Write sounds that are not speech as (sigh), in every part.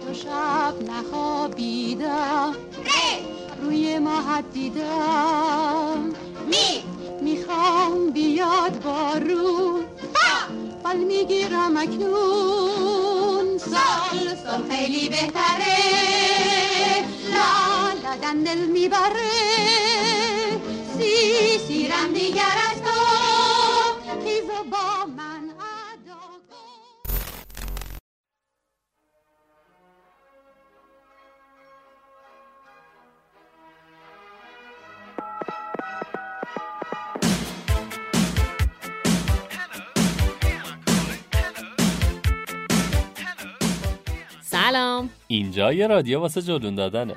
تو شب نخوابیدم. روی ماهت دیدم. می. می‌خوام بیاد بارون بل می‌گیرم اکنون. سال سال خیلی بهتره. لا لا دندل می‌بره. سی سیرم دیگر از تو. خیز و با سلام. اینجا یه رادیو واسه جلون دادنه.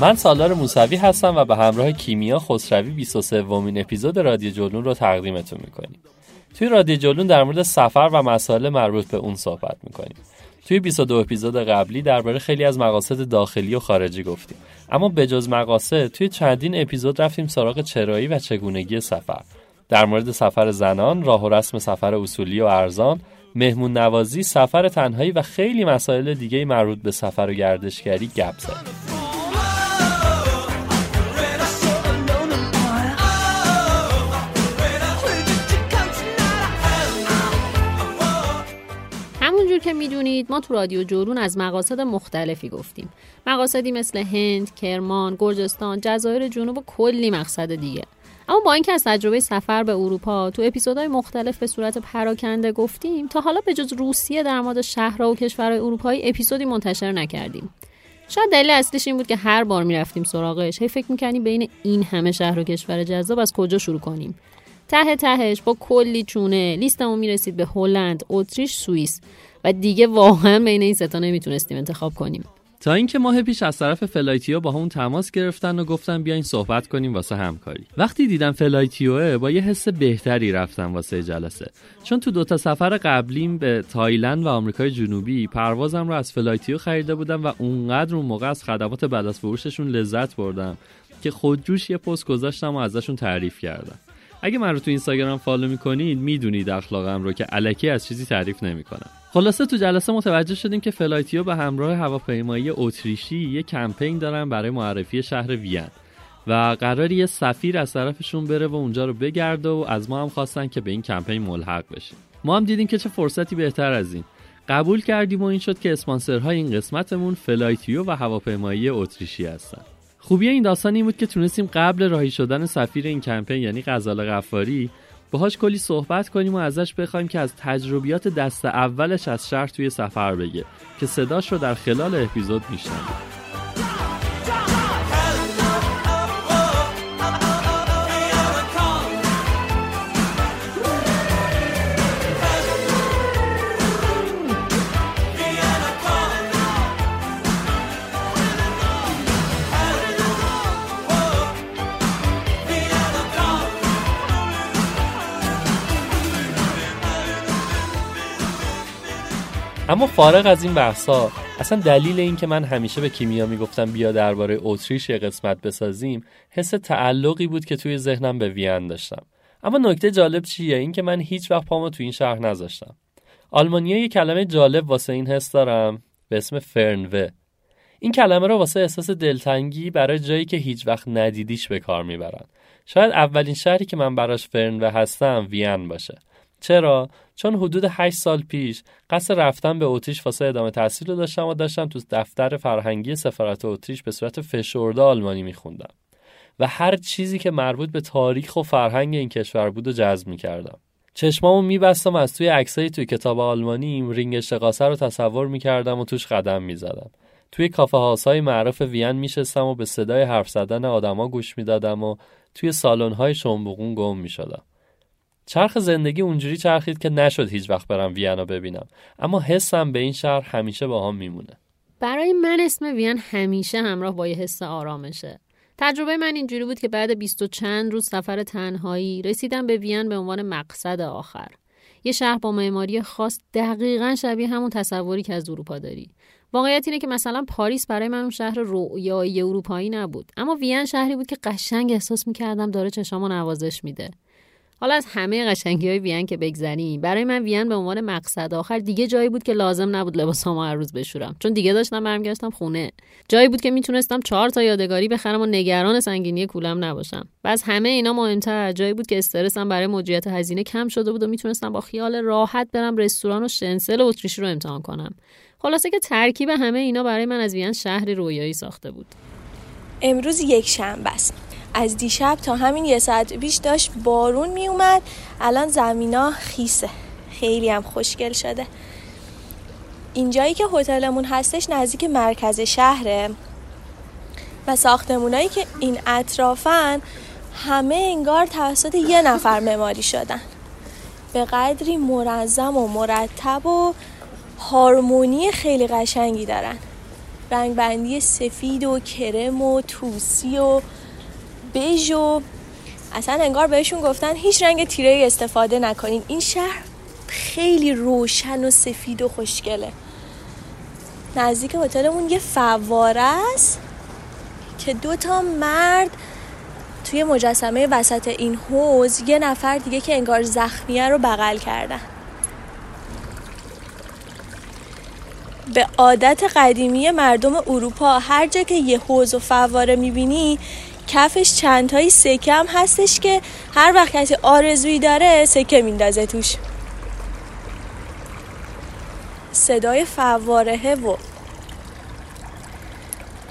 من سالار موسوی هستم و به همراه کیمیا خسروی 23 ومین اپیزود رادیو جلون رو تقدیمتون می‌کنیم. توی رادیو جلون در مورد سفر و مسائل مربوط به اون صحبت می‌کنیم. توی 22 اپیزود قبلی درباره خیلی از مقاصد داخلی و خارجی گفتیم. اما بجز مقاصد توی چندین اپیزود رفتیم سراغ چرایی و چگونگی سفر. در مورد سفر زنان راه و رسم سفر اصولی و ارزان مهمون نوازی سفر تنهایی و خیلی مسائل دیگه مربوط به سفر و گردشگری گپ زدیم. که می‌دونید ما تو رادیو جورون از مقاصد مختلفی گفتیم. مقاصدی مثل هند، کرمان، گرجستان، جزایر جنوب و کلی مقصد دیگه. اما با اینکه از تجربه سفر به اروپا تو اپیزودهای مختلف به صورت پراکنده گفتیم تا حالا به جز روسیه در مورد شهرها و کشورهای اروپایی اپیزودی منتشر نکردیم. شاید دلیل اصلیش این بود که هر بار می‌رفتیم سراغش هی فکر می‌کنیم بین این همه شهر و کشور جذاب از کجا شروع کنیم. ته تهش با کلی چونه. لیستمون می‌رسید به هلند، اتریش، سوئیس. و دیگه واقعا بین این ستا نمی‌تونستیم انتخاب کنیم. تا اینکه ماه پیش از طرف فلایتیو با همون تماس گرفتن و گفتن بیاین صحبت کنیم واسه همکاری. وقتی دیدم فلایتیوه با یه حس بهتری رفتم واسه جلسه. چون تو دوتا سفر قبلیم به تایلند و آمریکای جنوبی پروازم رو از فلایتیو خریده بودم و اونقدر اون موقع از خدمات بعد از فروششون لذت بردم که خودجوش یه پست گذاشتم و ازشون تعریف کردم. اگه من رو تو اینستاگرام follow می‌کنید می‌دونید اخلاقم رو که الکی از چیزی تعریف نمی‌کنم. خلاصه تو جلسه متوجه شدیم که فلایتیو به همراه هواپیمایی اتریشی یه کمپین دارن برای معرفی شهر وین و قرار یه سفیر از طرفشون بره و اونجا رو بگرده و از ما هم خواستن که به این کمپین ملحق بشیم. ما هم دیدیم که چه فرصتی بهتر از این. قبول کردیم و این شد که اسپانسرهای این قسمتمون فلایتیو و هواپیمایی اتریشی هستن. خوبی این داستان این بود که تونستیم قبل راهی شدن سفیر این کمپین یعنی غزال غفاری باهاش کلی صحبت کنیم و ازش بخوایم که از تجربیات دست اولش از شهر توی سفر بگه که صداش رو در خلال اپیزود میشنویم. اما فارغ از این بحثا اصلا دلیل این که من همیشه به کیمیا می‌گفتم بیا درباره اتریش یه قسمت بسازیم حس تعلقی بود که توی ذهنم به وین داشتم. اما نکته جالب چیه؟ این که من هیچ وقت پامو تو این شهر نذاشتم. آلمانیا یه کلمه جالب واسه این حس دارم به اسم فرنوه. این کلمه رو واسه احساس دلتنگی برای جایی که هیچ وقت ندیدیش به کار می‌برن. شاید اولین شهری که من براش فرنوه هستم وین باشه. چرا؟ چون حدود 8 سال پیش قصد رفتن به اتریش واسه ادامه تحصیل رو داشتم و داشتم تو دفتر فرهنگی سفارت اتریش به صورت فشرده آلمانی میخوندم و هر چیزی که مربوط به تاریخ و فرهنگ این کشور بود و جذب می‌کردم. چشمامو میبستم از توی عکسایی توی کتاب آلمانیم رینگ شقاسه رو تصور می‌کردم و توش قدم می‌زدم. توی کافه های معروف وین میشستم و به صدای حرف زدن آدما گوش می‌دادم و توی سالن های گم می‌شدم. چرخ زندگی اونجوری چرخید که نشد هیچ وقت برم وینا ببینم. اما حسم به این شهر همیشه با هم میمونه. برای من اسم وین همیشه همراه با یه حس آرامشه. تجربه من اینجوری بود که بعد بیست و چند روز سفر تنهایی رسیدم به وین به عنوان مقصد آخر. یه شهر با معماری خاص دقیقا شبیه همون تصوری که از اروپا داری. واقعیت اینه که مثلا پاریس برای من اون شهر رویایی اروپایی نبود. اما وین شهری بود که قشنگ احساس می‌کردم داره چشامو نوازش میده. حالا از همه قشنگی های وین که بگذریم برای من وین به عنوان مقصد آخر دیگه جایی بود که لازم نبود لباسامو هر روز بشورم. چون دیگه داشتم برمیگشتم خونه. جایی بود که می‌تونستم چهار تا یادگاری بخرم و نگران سنگینی کولم نباشم. و از همه اینا مهمتر جایی بود که استرسم برای مدیریت هزینه کم شده بود و می‌تونستم با خیال راحت برم رستوران و شنسل اتریشی رو امتحان کنم. خلاصه که ترکیب همه اینا برای من از وین شهری رویایی ساخته بود. امروز یک شنبه است. از دیشب تا همین یه ساعت پیش داشت بارون می اومد. الان زمینا خیسه. خیلی هم خوشگل شده. اینجایی که هتلمون هستش نزدیک مرکز شهره و ساختمونایی که این اطرافن همه انگار توسط یه نفر معماری شدن. به قدری منظم و مرتب و هارمونی خیلی قشنگی دارن. رنگ بندی سفید و کرم و توسی و بیژ و اصلا انگار بهشون گفتن هیچ رنگ تیره استفاده نکنین. این شهر خیلی روشن و سفید و خوشگله. نزدیک هتلمون یه فواره است که دو تا مرد توی مجسمه وسط این حوز یه نفر دیگه که انگار زخمیه رو بغل کردن. به عادت قدیمی مردم اروپا هر جا که یه حوز و فواره می‌بینی کفش چندتایی سکه هم هستش که هر وقت کسی آرزویی داره سکه میندازه توش. صدای فوارهه و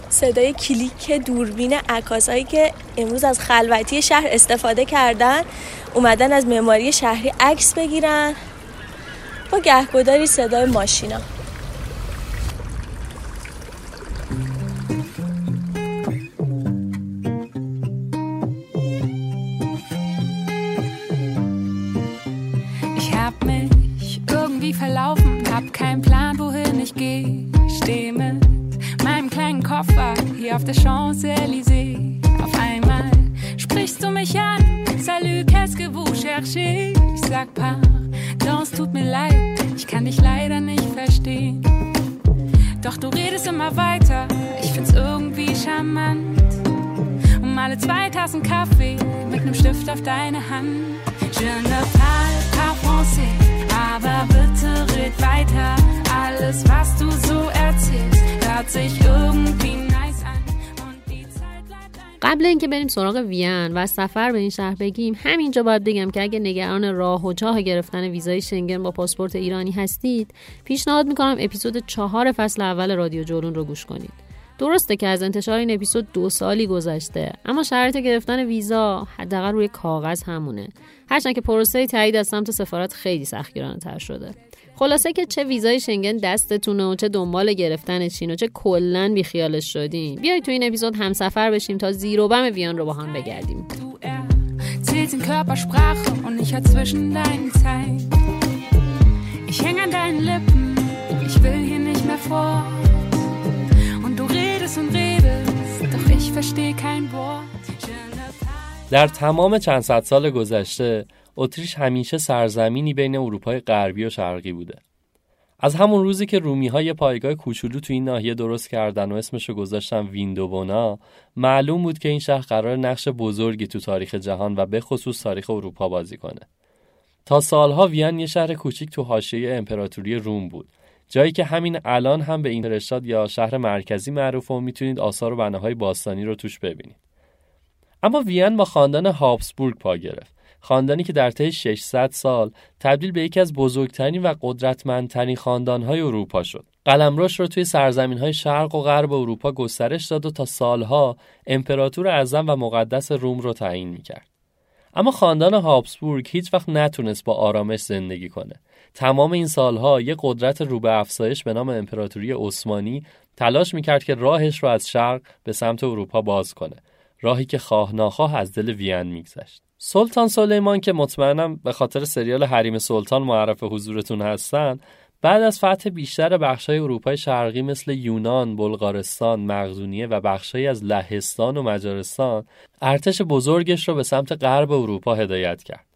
صدای کلیک دوربین عکاسایی که امروز از خلوتی شهر استفاده کردن اومدن از معماری شهری عکس بگیرن. با گهگداری صدای ماشینا. Verlaufen, hab keinen Plan, wohin ich geh. Steh mit meinem kleinen Koffer hier auf der Champs-Élysées. Auf einmal sprichst du mich an. Salut, qu'est-ce que vous cherchez? Ich sag pardon, es tut mir leid, ich kann dich leider nicht verstehen. Doch du redest immer weiter, ich find's irgendwie charmant. Um alle zwei Tassen Kaffee mit nem Stift auf deine Hand. Je ne parle pas français, aber bitte red weiter. Alles, was du so erzählst, hört sich irgendwie nice an. قبل اینکه بریم سراغ وین و سفر به این شهر بگیم همینجا باید بگم که اگه نگران راه و چاه گرفتن ویزای شنگن با پاسپورت ایرانی هستید پیشنهاد می‌کنم اپیزود چهار فصل اول رادیو جولون رو گوش کنید درسته که از انتشار این اپیزود دو سالی گذشته اما شرایط گرفتن ویزا حداقل روی کاغذ همونه. هرچند که پروسه تایید از سمت سفارت خیلی سختگیرانه تر شده. خلاصه که چه ویزای شنگن دستتونه و چه دنبال گرفتن چین و چه کلا بیخیالش شدین. بیایید تو این اپیزود همسفر بشیم تا زیر و بم ویان رو با هم بگردیم. Ich will hier nicht mehr vor. Redest und redest, doch ich versteh kein Wort. در تمام چند صد سال گذشته اتریش همیشه سرزمینی بین اروپای غربی و شرقی بوده. از همون روزی که رومی های پایگاه کوچولو تو این ناحیه درست کردن و اسمشو گذاشتن ویندوبونا معلوم بود که این شهر قرار نقش بزرگی تو تاریخ جهان و به خصوص تاریخ اروپا بازی کنه. تا سالها وین یه شهر کوچیک تو حاشیه امپراتوری روم بود. جایی که همین الان هم به این رشاد یا شهر مرکزی معروف و می‌تونید آثار و بناهای باستانی رو توش ببینید اما وین با خاندان هابسبورگ پا گرفت خاندانی که در طی 600 سال تبدیل به یکی از بزرگترین و قدرتمندترین خاندانهای اروپا شد. قلمروش رو توی سرزمین های شرق و غرب اروپا گسترش داد و تا سالها امپراتور اعظم و مقدس روم رو تعیین می‌کرد. اما خاندان هابسبورگ هیچ وقت نتونست با آرامش زندگی کنه. تمام این سالها یک قدرت رو به افزایش به نام امپراتوری عثمانی تلاش می‌کرد که راهش رو از شرق به سمت اروپا باز کنه. راهی که خواه ناخواه از دل وین میگذشت. سلطان سلیمان که مطمئنم به خاطر سریال حریم سلطان معرف حضورتون هستن بعد از فتح بیشتر بخشای اروپای شرقی مثل یونان، بلغارستان، مقدونیه و بخشهایی از لهستان و مجارستان ارتش بزرگش رو به سمت غرب اروپا هدایت کرد.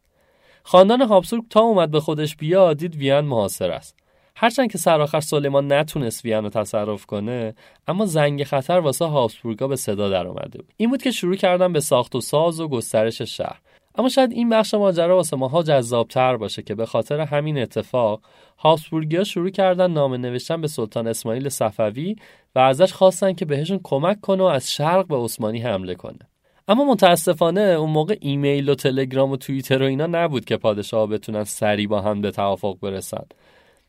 خاندان هابسبورگ تا اومد به خودش بیاد دید وین محاصر است. هرچند که سرآخر سلیمان نتونست وین رو تصرف کنه اما زنگ خطر واسه هابسبورگا به صدا در اومده بود. این بود که شروع کردن به ساخت و ساز و گسترش شهر. اما شاید این بخش ماجرا واسه ماها جذابتر باشه که به خاطر همین اتفاق هابسبورگیا شروع کردن نامه نوشتن به سلطان اسماعیل صفوی و ازش خواستن که بهشون کمک کنه و از شرق به عثمانی حمله کنه. اما متاسفانه اون موقع ایمیل و تلگرام و توییتر و اینا نبود که پادشاه بتونن سریع با هم به توافق برسن.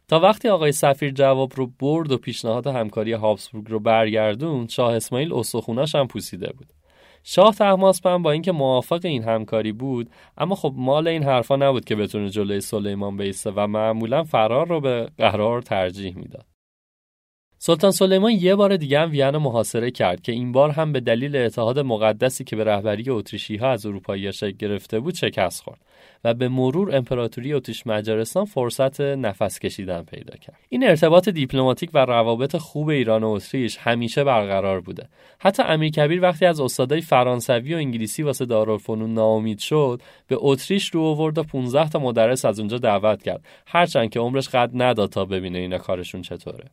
تا وقتی آقای سفیر جواب رو برد و پیشنهاد همکاری هابسبورگ رو برگردون شاه اسماعیل استخوناش هم پوسیده بود. شاه تحماسپن با اینکه موافق این همکاری بود اما خب مال این حرفا نبود که بتونه جلوی سلیمان بیسته و معمولا فرار رو به قرار ترجیح می‌داد. سلطان سلیمان یه بار دیگه هم وین محاصره کرد که این بار هم به دلیل اتحاد مقدسی که به رهبری اتریشی ها از اروپایی شکل گرفته بود شکست خورد و به مرور امپراتوری اتریش مجارستان فرصت نفس کشیدن پیدا کرد. این ارتباط دیپلماتیک و روابط خوب ایران و اتریش همیشه برقرار بوده. حتی امیر کبیر وقتی از استادای فرانسوی و انگلیسی واسه دارالفنون ناامید شد به اتریش رو آورد و 15 تا مدرس از اونجا دعوت کرد. هرچند که عمرش قد نداد تا ببینه اینا کارشون چطوره.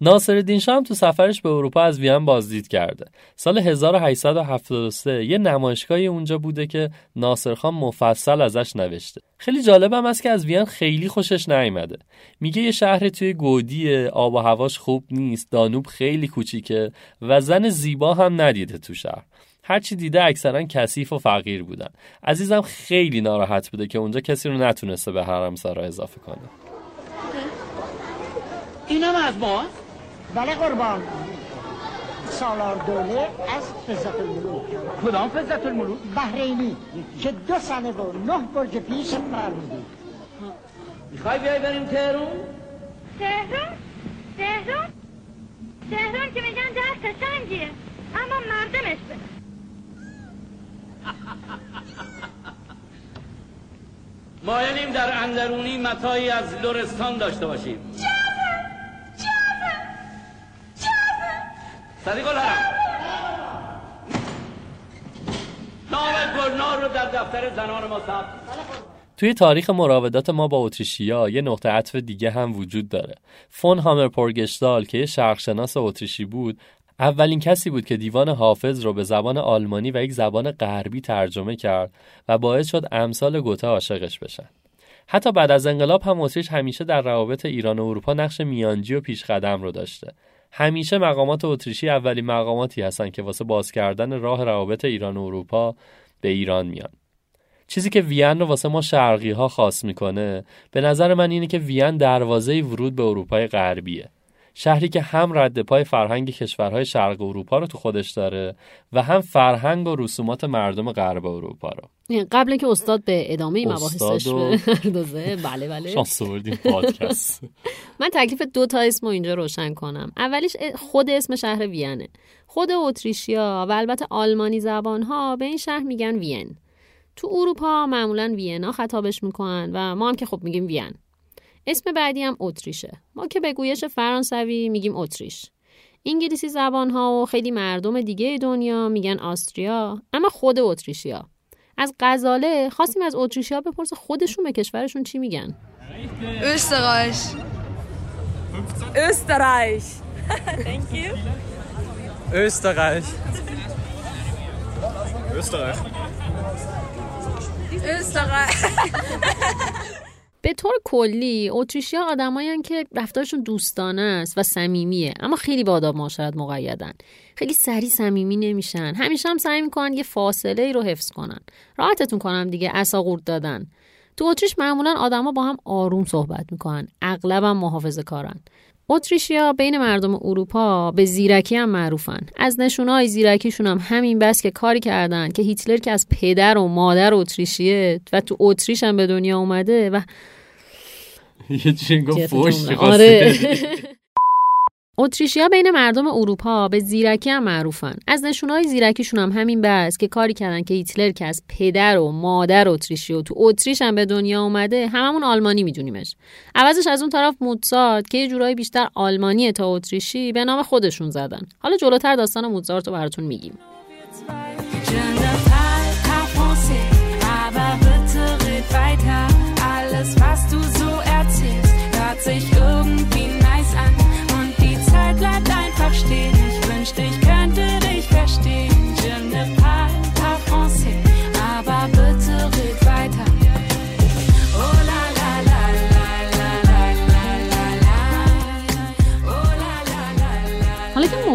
ناصرالدین شاه تو سفرش به اروپا از وین بازدید کرده. سال 1873 یه نمایشگاهی اونجا بوده که ناصرخان مفصل ازش نوشته. خیلی جالبم است که از وین خیلی خوشش نیامده. میگه یه شهر توی گودیه، آب و هواش خوب نیست، دانوب خیلی کوچیکه و زن زیبا هم ندیده تو شهر. هرچی دیده اکثرا کثیف و فقیر بودن. عزیزم خیلی ناراحت بوده که اونجا کسی رو نتونسته به حرم سرا اضافه کنه. اینم از ماست؟ بله قربان سالار دوله از فزت الملوک کدام فزت الملوک؟ بحرینی که دو سنه و نه برج پیش فرمودی می‌خوای بیای بریم تهرون؟ تهرون؟ تهرون؟ تهرون که میگن ده قشنگیه اما مردمش به مایلیم در اندرونی متایی از لرستان داشته باشیم صدیق الحرم نام گلنار رو در دفتر زنان ما ثبت توی تاریخ مراودات ما با اتریشیا یه نقطه عطف دیگه هم وجود داره. فون هامر پورگشتال که یه شرقشناس اتریشی بود، اولین کسی بود که دیوان حافظ رو به زبان آلمانی و یک زبان غربی ترجمه کرد و باعث شد امثال گوته عاشقش بشن. حتی بعد از انقلاب هم اتریش همیشه در روابط ایران و اروپا نقش میانجی و پیشقدم رو داشته. همیشه مقامات اتریشی اولین مقاماتی هستن که واسه باز کردن راه روابط ایران و اروپا به ایران میان. چیزی که وین رو واسه ما شرقی ها خاص می‌کنه به نظر من اینه که وین دروازه ورود به اروپای غربیه. شهری که هم رد پای فرهنگ کشورهای شرق اروپا رو تو خودش داره و هم فرهنگ و رسومات مردم غرب اروپا رو. قبل که استاد به ادامه مباحثش و... بپردازه بله بله. (laughs) شانس پادکست. (laughs) من تکلیف دو تا اسم رو اینجا روشن کنم. اولیش خود اسم شهر وینه خود اتریشیا و البته آلمانی زبان ها به این شهر میگن وین. تو اروپا معمولا وینا خطابش می‌کنن و ما هم که خب میگیم وین. اسم بعدی هم اتریشه ما که به گویش فرانسوی میگیم اتریش انگلیسی زبان ها و خیلی مردم دیگه دنیا میگن آستریا اما خود اتریشیا از غزاله خواستیم از اتریشیا بپرسه خودشون به کشورشون چی میگن Österreich. Österreich. Thank you. Österreich. Österreich. Österreich. (laughs) به طور کلی اتریشیا آدمایی که رفتارشون دوستانه است و صمیمیه اما خیلی با آداب معاشرت مقیدن. خیلی سریع صمیمی نمیشن. همیشه هم سعی می‌کنن یه فاصله ای رو حفظ کنن. راحتتون کنم دیگه عصا قورت دادن. تو اتریش معمولا آدما با هم آروم صحبت می‌کنن. اغلبم محافظه کارن اتریشیا بین مردم اروپا به زیرکی هم معروفن. از نشونهای زیرکیشون هم همین بس که کاری کردن که هیتلر که از پدر و مادر اتریشیه و تو اتریش هم به دنیا اومده و یه چی فوش آره. (laughs) اتریشیا بین مردم اروپا به زیرکی هم معروفن. از نشونهای زیرکیشون هم همین بس که کاری کردن که هیتلر که از پدر و مادر اتریشی و تو اتریش هم به دنیا اومده هممون آلمانی میدونیمش. عوضش از اون طرف موتسارت که یه جورایی بیشتر آلمانیه تا اتریشی به نام خودشون زدن. حالا جلوتر داستان موتسارت رو براتون میگیم.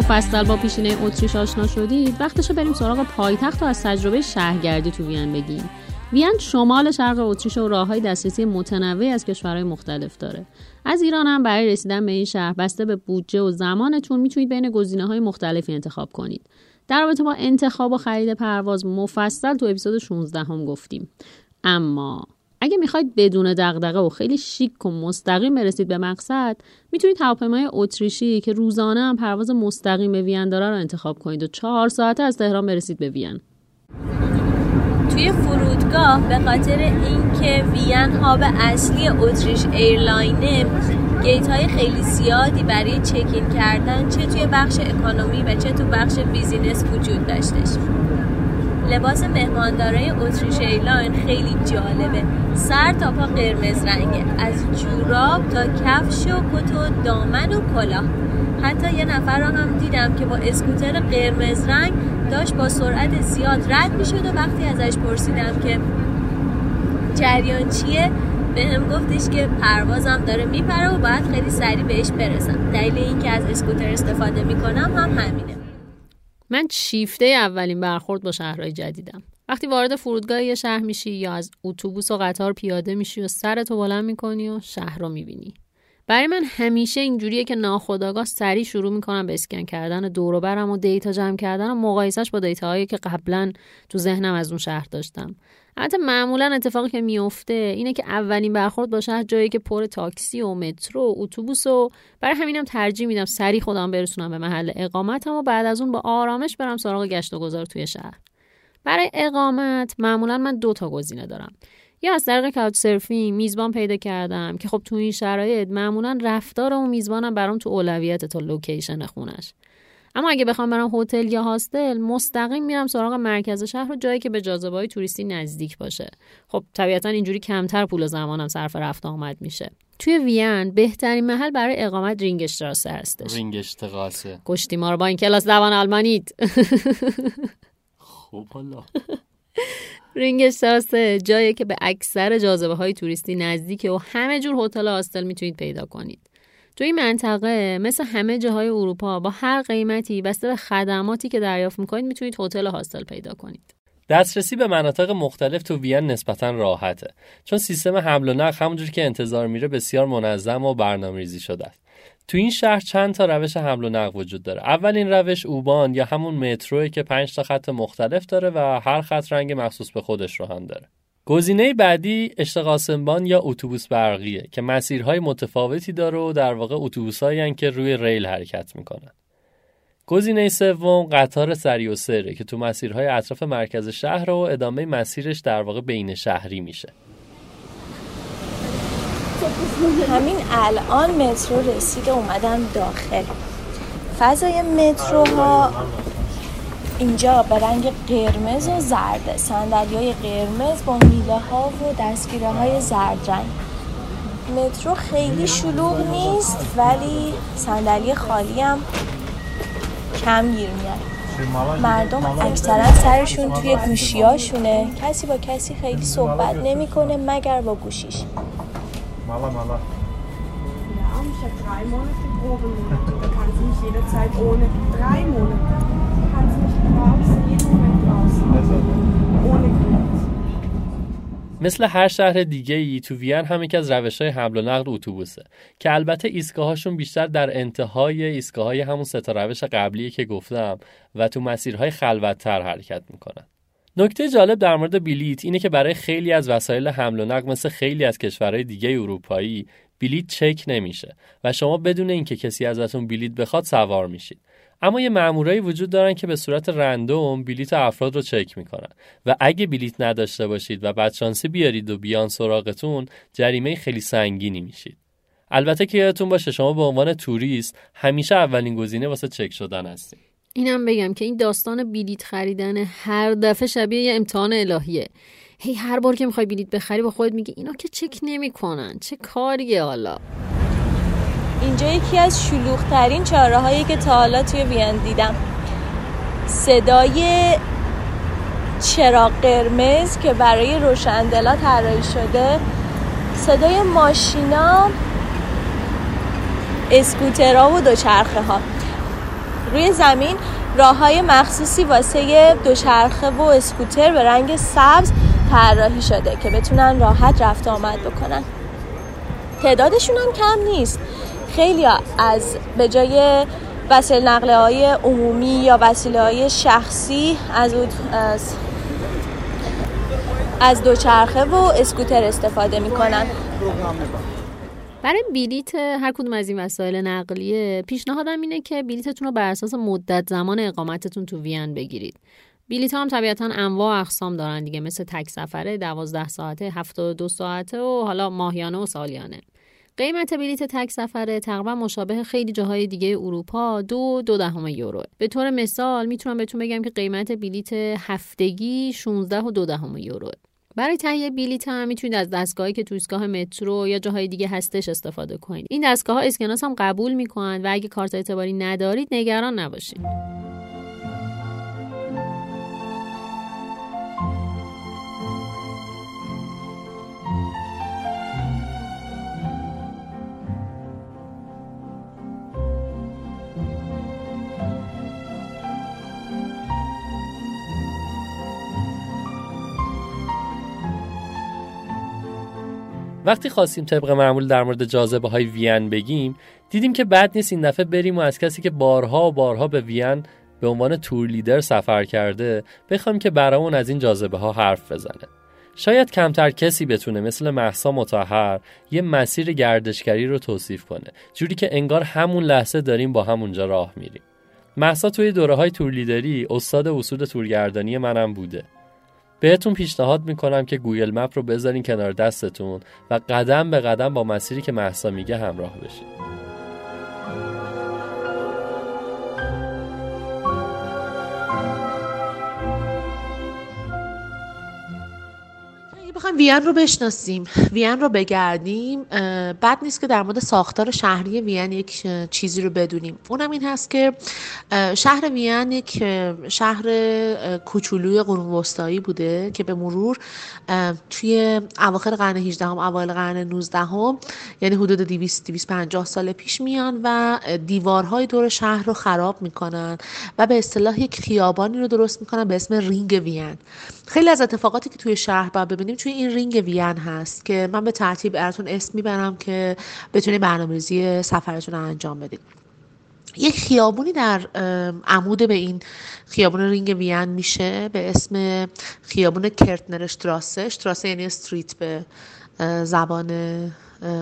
مفصل با پیشینه اتریش آشنا شدید وقتشه بریم سراغ پایتخت و از تجربه شهرگردی تو وین بگیم. وین شمال شرق اتریش و راههای دسترسی متنوعی از کشورهای مختلف داره. از ایران هم برای رسیدن به این شهر بسته به بودجه و زمانتون می‌تونید بین گزینه های مختلفی انتخاب کنید. در رابطه با انتخاب و خرید پرواز مفصل تو اپیزود 16 هم گفتیم. اما اگه می‌خواید بدون دغدغه و خیلی شیک و مستقیم برسید به مقصد می‌تونید هواپیمای اتریشی که روزانه هم پرواز مستقیم به وین داره رو انتخاب کنید و چهار ساعته از تهران برسید به وین. توی فرودگاه به خاطر اینکه وین hub اصلی اتریش airline ه گیت های خیلی زیادی برای check-in کردن چه توی بخش economy و چه تو بخش business وجود داشتش. لباس مهماندارای اتریش airline خیلی جالبه. سر تا پا قرمز رنگه. از جوراب تا کفش و کت و دامن و کلاه. حتی یه نفر رو هم دیدم که با اسکوتر قرمز رنگ داشت با سرعت زیاد رد می شد و وقتی ازش پرسیدم که جریان چیه به هم گفتش که پروازم داره میپره و باید خیلی سریع بهش برسم. دلیل اینکه از اسکوتر استفاده می‌کنم هم همینه. من شیفته اولین برخورد با شهرهای جدیدم. وقتی وارد فرودگاه یه شهر میشی یا از اتوبوس و قطار پیاده میشی و سرتو بلند می‌کنی و شهر رو می‌بینی. برای من همیشه اینجوریه که ناخودآگاه سریع شروع می‌کنم به اسکن کردن دور و دیتا جمع کردن و مقایسش با دیتاهایی که قبلا تو ذهنم از اون شهر داشتم. البته معمولا اتفاقی که میفته اینه که اولین برخورد با شهر جایی که پر تاکسی و مترو و اتوبوس و برای همینم ترجیح میدم سریع خودم برسونم به محل اقامتم و بعد از اون با آرامش برم سراغ گشت و گذار توی شهر. برای اقامت معمولا من دو تا گزینه دارم. یا از طریق Couchsurfing میزبان پیدا کردم که خب تو این شرایط معمولا رفتار اون میزبانم برام تو اولویت تا location خونش. اما اگه بخوام برم هتل یا hostel مستقیم میرم سراغ مرکز شهر و جایی که به جاذبه های توریستی نزدیک باشه. خب طبیعتا اینجوری کمتر پول و زمانم صرف رفت و آمد میشه. توی وین بهترین محل برای اقامت Ringstraße هستش. Ringstraße کشتی ما رو با این کلاس زبان آلمانیت خوب حالا. رینگشتراسه جایی که به اکثر جاذبه های توریستی نزدیکه و همه جور هتل و هاستل می‌تونید پیدا کنید. تو این منطقه مثل همه جاهای اروپا با هر قیمتی بسته به خدماتی که دریافت می‌کنید می‌تونید هتل هاستل پیدا کنید. دسترسی به مناطق مختلف تو وین نسبتا راحته چون سیستم حمل و نقل همونجور که انتظار میره بسیار منظم و برنامه‌ریزی شده است. تو این شهر چند تا روش حمل و نقل وجود داره؟ اولین روش اوبان یا همون متروه که 5 تا خط مختلف داره و هر خط رنگ مخصوص به خودش رو هم داره. گزینه بعدی اشتقاسمبان یا اتوبوس برقیه که مسیرهای متفاوتی داره و در واقع اتوبوسایی که روی ریل حرکت می‌کنن. گزینه سوم قطار سری و سره که تو مسیرهای اطراف مرکز شهر و ادامه مسیرش در واقع بین شهری میشه. همین الان مترو رسید و اومدم داخل. فضای متروها اینجا به رنگ قرمز و زرده صندلی های قرمز با میله ها و دستگیره های زرد رنگ مترو خیلی شلوغ نیست ولی صندلی خالی هم کم گیر میاد. مردم اکثرا سرشون توی گوشیاشونه کسی با کسی خیلی صحبت نمی‌کنه مگر با گوشیش. مثل هر شهر دیگه ای تو وین هم یکی از روش های حمل و نقل اتوبوسه که البته ایستگاهاشون بیشتر در انتهای ایستگاه همون سه روش قبلی که گفتم و تو مسیرهای خلوتتر حرکت می‌کنن. نکته جالب در مورد بلیت اینه که برای خیلی از وسایل حمل و نقل مثل خیلی از کشورهای دیگه اروپایی بلیت چک نمیشه و شما بدون اینکه کسی ازتون بلیت بخواد سوار میشید. اما یه مامورایی وجود دارن که به صورت رندوم بلیت افراد رو چک می‌کنن. و اگه بلیت نداشته باشید و بدشانسی بیارید و بیان سراغتون جریمه خیلی سنگینی میشید. البته که یادتون باشه شما به عنوان توریست همیشه اولین گزینه واسه چک شدن هستید اینم بگم که این داستان بلیت خریدن هر دفعه شبیه یه امتحان الهیه. هی هر بار که می‌خوای بلیت بخری با خودت میگی اینا که چک نمی‌کنن. چه کاریه حالا؟ اینجا یکی از شلوغترین چاره هایی که تا حالا توی وین دیدم. صدای چراغ قرمز که برای روشندلا طراحی شده. صدای ماشینا اسکوترها و دوچرخه ها روی زمین راه های مخصوصی واسه دوچرخه و اسکوتر به رنگ سبز طراحی شده که بتونن راحت رفت آمد بکنن. تعدادشون هم کم نیست. خیلی از به جای وسیله نقل های عمومی یا وسیله های شخصی از از, از دوچرخه و اسکوتر استفاده می‌کنن. برای بلیت هر کدوم از این وسایل نقلیه پیشنهادم اینه که بلیتتون رو بر اساس مدت زمان اقامتتون تو وین بگیرید. بلیت ها هم طبیعتا انواع اقسام دارن دیگه مثل تک سفره 12 ساعته 72 ساعته و حالا ماهیانه و سالیانه. قیمت بلیت تک سفره تقریبا مشابه خیلی جاهای دیگه اروپا دو دو دهم یورو. به طور مثال می‌تونم بهتون بگم که قیمت بلیت هفتگی 16 و دو دهم یورو. برای تهیه بلیت هم می‌تونید از دستگاهی که تو ایستگاه مترو یا جاهای دیگه هستش استفاده کنید. این دستگاه ها اسکناس هم قبول می‌کنن و اگه کارت اعتباری ندارید نگران نباشید. وقتی خواستیم طبق معمول در مورد جاذبه های وین بگیم دیدیم که بد نیست این دفعه بریم و از کسی که بارها و بارها به وین به عنوان تور لیدر سفر کرده بخوایم که برامون از این جاذبه ها حرف بزنه. شاید کمتر کسی بتونه مثل محسا متحر یه مسیر گردشگری رو توصیف کنه جوری که انگار همون لحظه داریم با همونجا راه میریم. محسا توی دوره های تور لیدری استاد اصول تورگردانی منم بوده. بهتون پیشنهاد می‌کنم که گوگل مپ رو بذارین کنار دستتون و قدم به قدم با مسیری که محسا میگه همراه بشید بخوایم وین رو بشناسیم. وین رو بگردیم بد نیست که در مورد ساختار شهری وین یک چیزی رو بدونیم. اونم این هست که شهر وین یک شهر کوچولوی قرون وسطایی بوده که به مرور توی اواخر قرن 18 هم اوایل قرن 19 هم یعنی حدود 200 250 سال پیش میان و دیوارهای دور شهر رو خراب می‌کنن و به اصطلاح یک خیابانی رو درست می‌کنن به اسم رینگ وین. خیلی از اتفاقاتی که توی شهر باید ببینیم توی این رینگ وین هست که من به ترتیب براتون اسم می‌برم. که بتونید برنامه‌ریزی سفرتون رو انجام بدید یک خیابونی در عمود به این خیابون رینگ وین میشه به اسم خیابون Kärntner Straße Straße یعنی street به زبان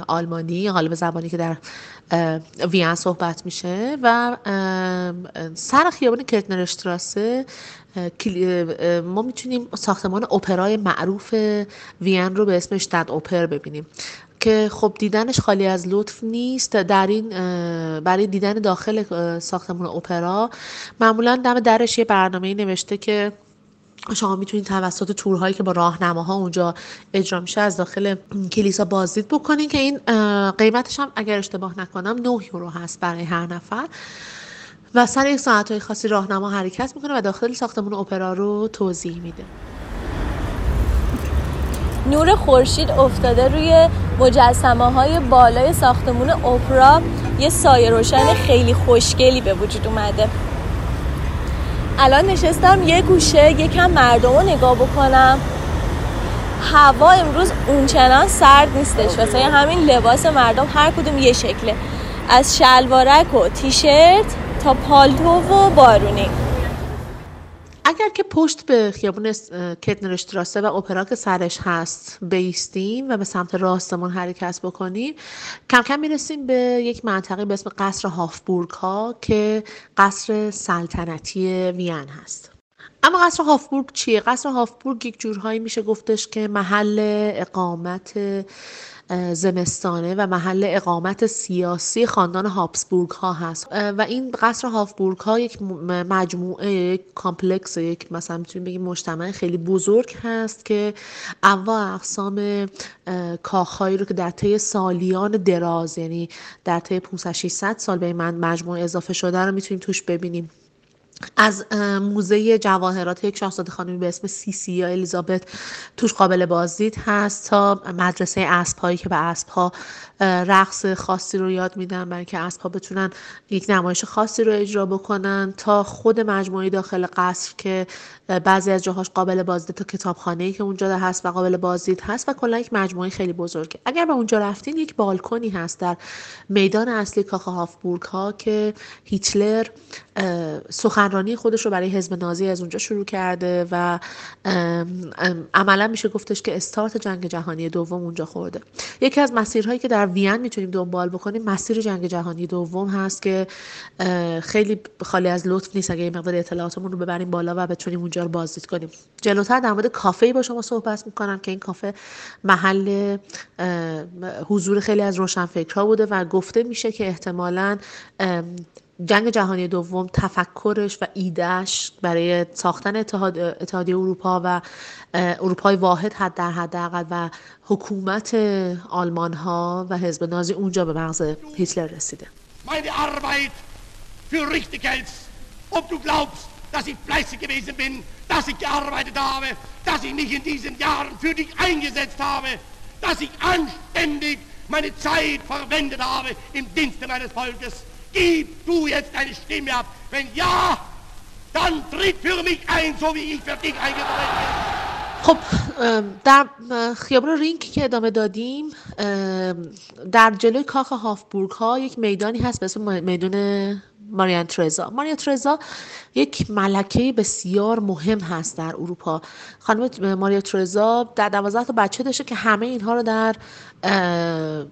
آلمانی حالا به زبانی که در وین صحبت میشه و سر خیابان Kärntner Straße ما می‌تونیم ساختمان اپرای معروف وین رو به اسم شتد اپر ببینیم. که خب دیدنش خالی از لطف نیست در این برای دیدن داخل ساختمان اپرا. معمولا دم درش یه برنامه نوشته که شما می‌تونید توسط تورهایی که با راهنماها اونجا اجرا میشه از داخل کلیسا بازدید بکنین که این قیمتش هم اگر اشتباه نکنم 9 یورو هست برای هر نفر. و سر یک ساعت های خاصی راهنما حرکت می‌کنه و داخل ساختمون اپرا رو توضیح میده. نور خورشید افتاده روی مجسمه های بالای ساختمون اپرا. یه سایه روشن خیلی خوشگلی به وجود اومده. الان نشستم یه گوشه یکم مردم رو نگاه بکنم. هوا امروز اونچنان سرد نیستش. واسه همین لباس مردم هر کدوم یه شکله. از شلوارک و تیشرت تا پالتو و بارونی. اگر که پشت به خیابون Kärntner Straße و اپرا که سرش هست بیستیم و به سمت راستمون حرکت بکنیم کم کم می‌رسیم به یک منطقه به اسم قصر هوفبورگ ها که قصر سلطنتی وین هست اما قصر هوفبورگ چیه؟ قصر هوفبورگ یک جورهایی میشه گفتش که محل اقامت زمستانه و محل اقامت سیاسی خاندان هابسبورگ ها هست و این قصر هوفبورگ ها یک مجموعه یک complex یک مثلا می‌تونیم بگیم مجتمع خیلی بزرگ هست که انواع اقسام کاخهایی رو که در طی سالیان دراز یعنی در طی 500 600 سال به این مجموعه اضافه شده رو می‌تونیم توش ببینیم. از موزه جواهرات یک شاهزاده خانمی به اسم سیسی یا الیزابت توش قابل بازدید هست تا مدرسه اسب که به اسب رقص خاصی رو یاد میدن برای که اسب ها بتونن یک نمایش خاصی رو اجرا بکنن تا خود مجموعه داخل قصر که بعضی از جاهاش قابل بازدید تا کتابخانه که اونجا هست و قابل بازدید هست و کلا یک مجموعه خیلی بزرگه. اگر به اونجا رفتین یک بالکنی هست در میدان اصلی کاخ هافبورگ ها که هیتلر سخنرانی خودش رو برای حزب نازی از اونجا شروع کرده و عملا میشه گفتش که استارت جنگ جهانی دوم اونجا خورده. یکی از مسیرهایی که در وین می‌تونیم دنبال بکنیم مسیر جنگ جهانی دوم هست که خیلی خالی از لطف نیست اگه مقدار اطلاعاتمون رو ببریم بالا و بتونیم اونجا رو بازدید کنیم. جلوتر در مورد کافه با شما صحبت می‌کنم که این کافه محل حضور خیلی از روشنفکرها بوده و گفته میشه که احتمالا جنگ جهانی دوم تفکرش و ایدهش برای ساختن اتحاد، اتحادیه اروپا و اروپای واحد حد در حداقل و حکومت آلمان ها و حزب نازی اونجا به مغز هیتلر رسیده. Gib du jetzt deine Stimme ab. Wenn ja, dann tritt für mich ein, so wie ich für dich eingetreten bin. خب در خیابان رینگ که ادامه دادیم در جلوی کاخ هافبورگ ها یک میدانی هست به اسم میدان ماریان ترزا. ماریا ترزا یک ملکه بسیار مهم هست در اروپا. خانم ماریا ترزا در دوازده تا بچه داشته که همه اینها رو در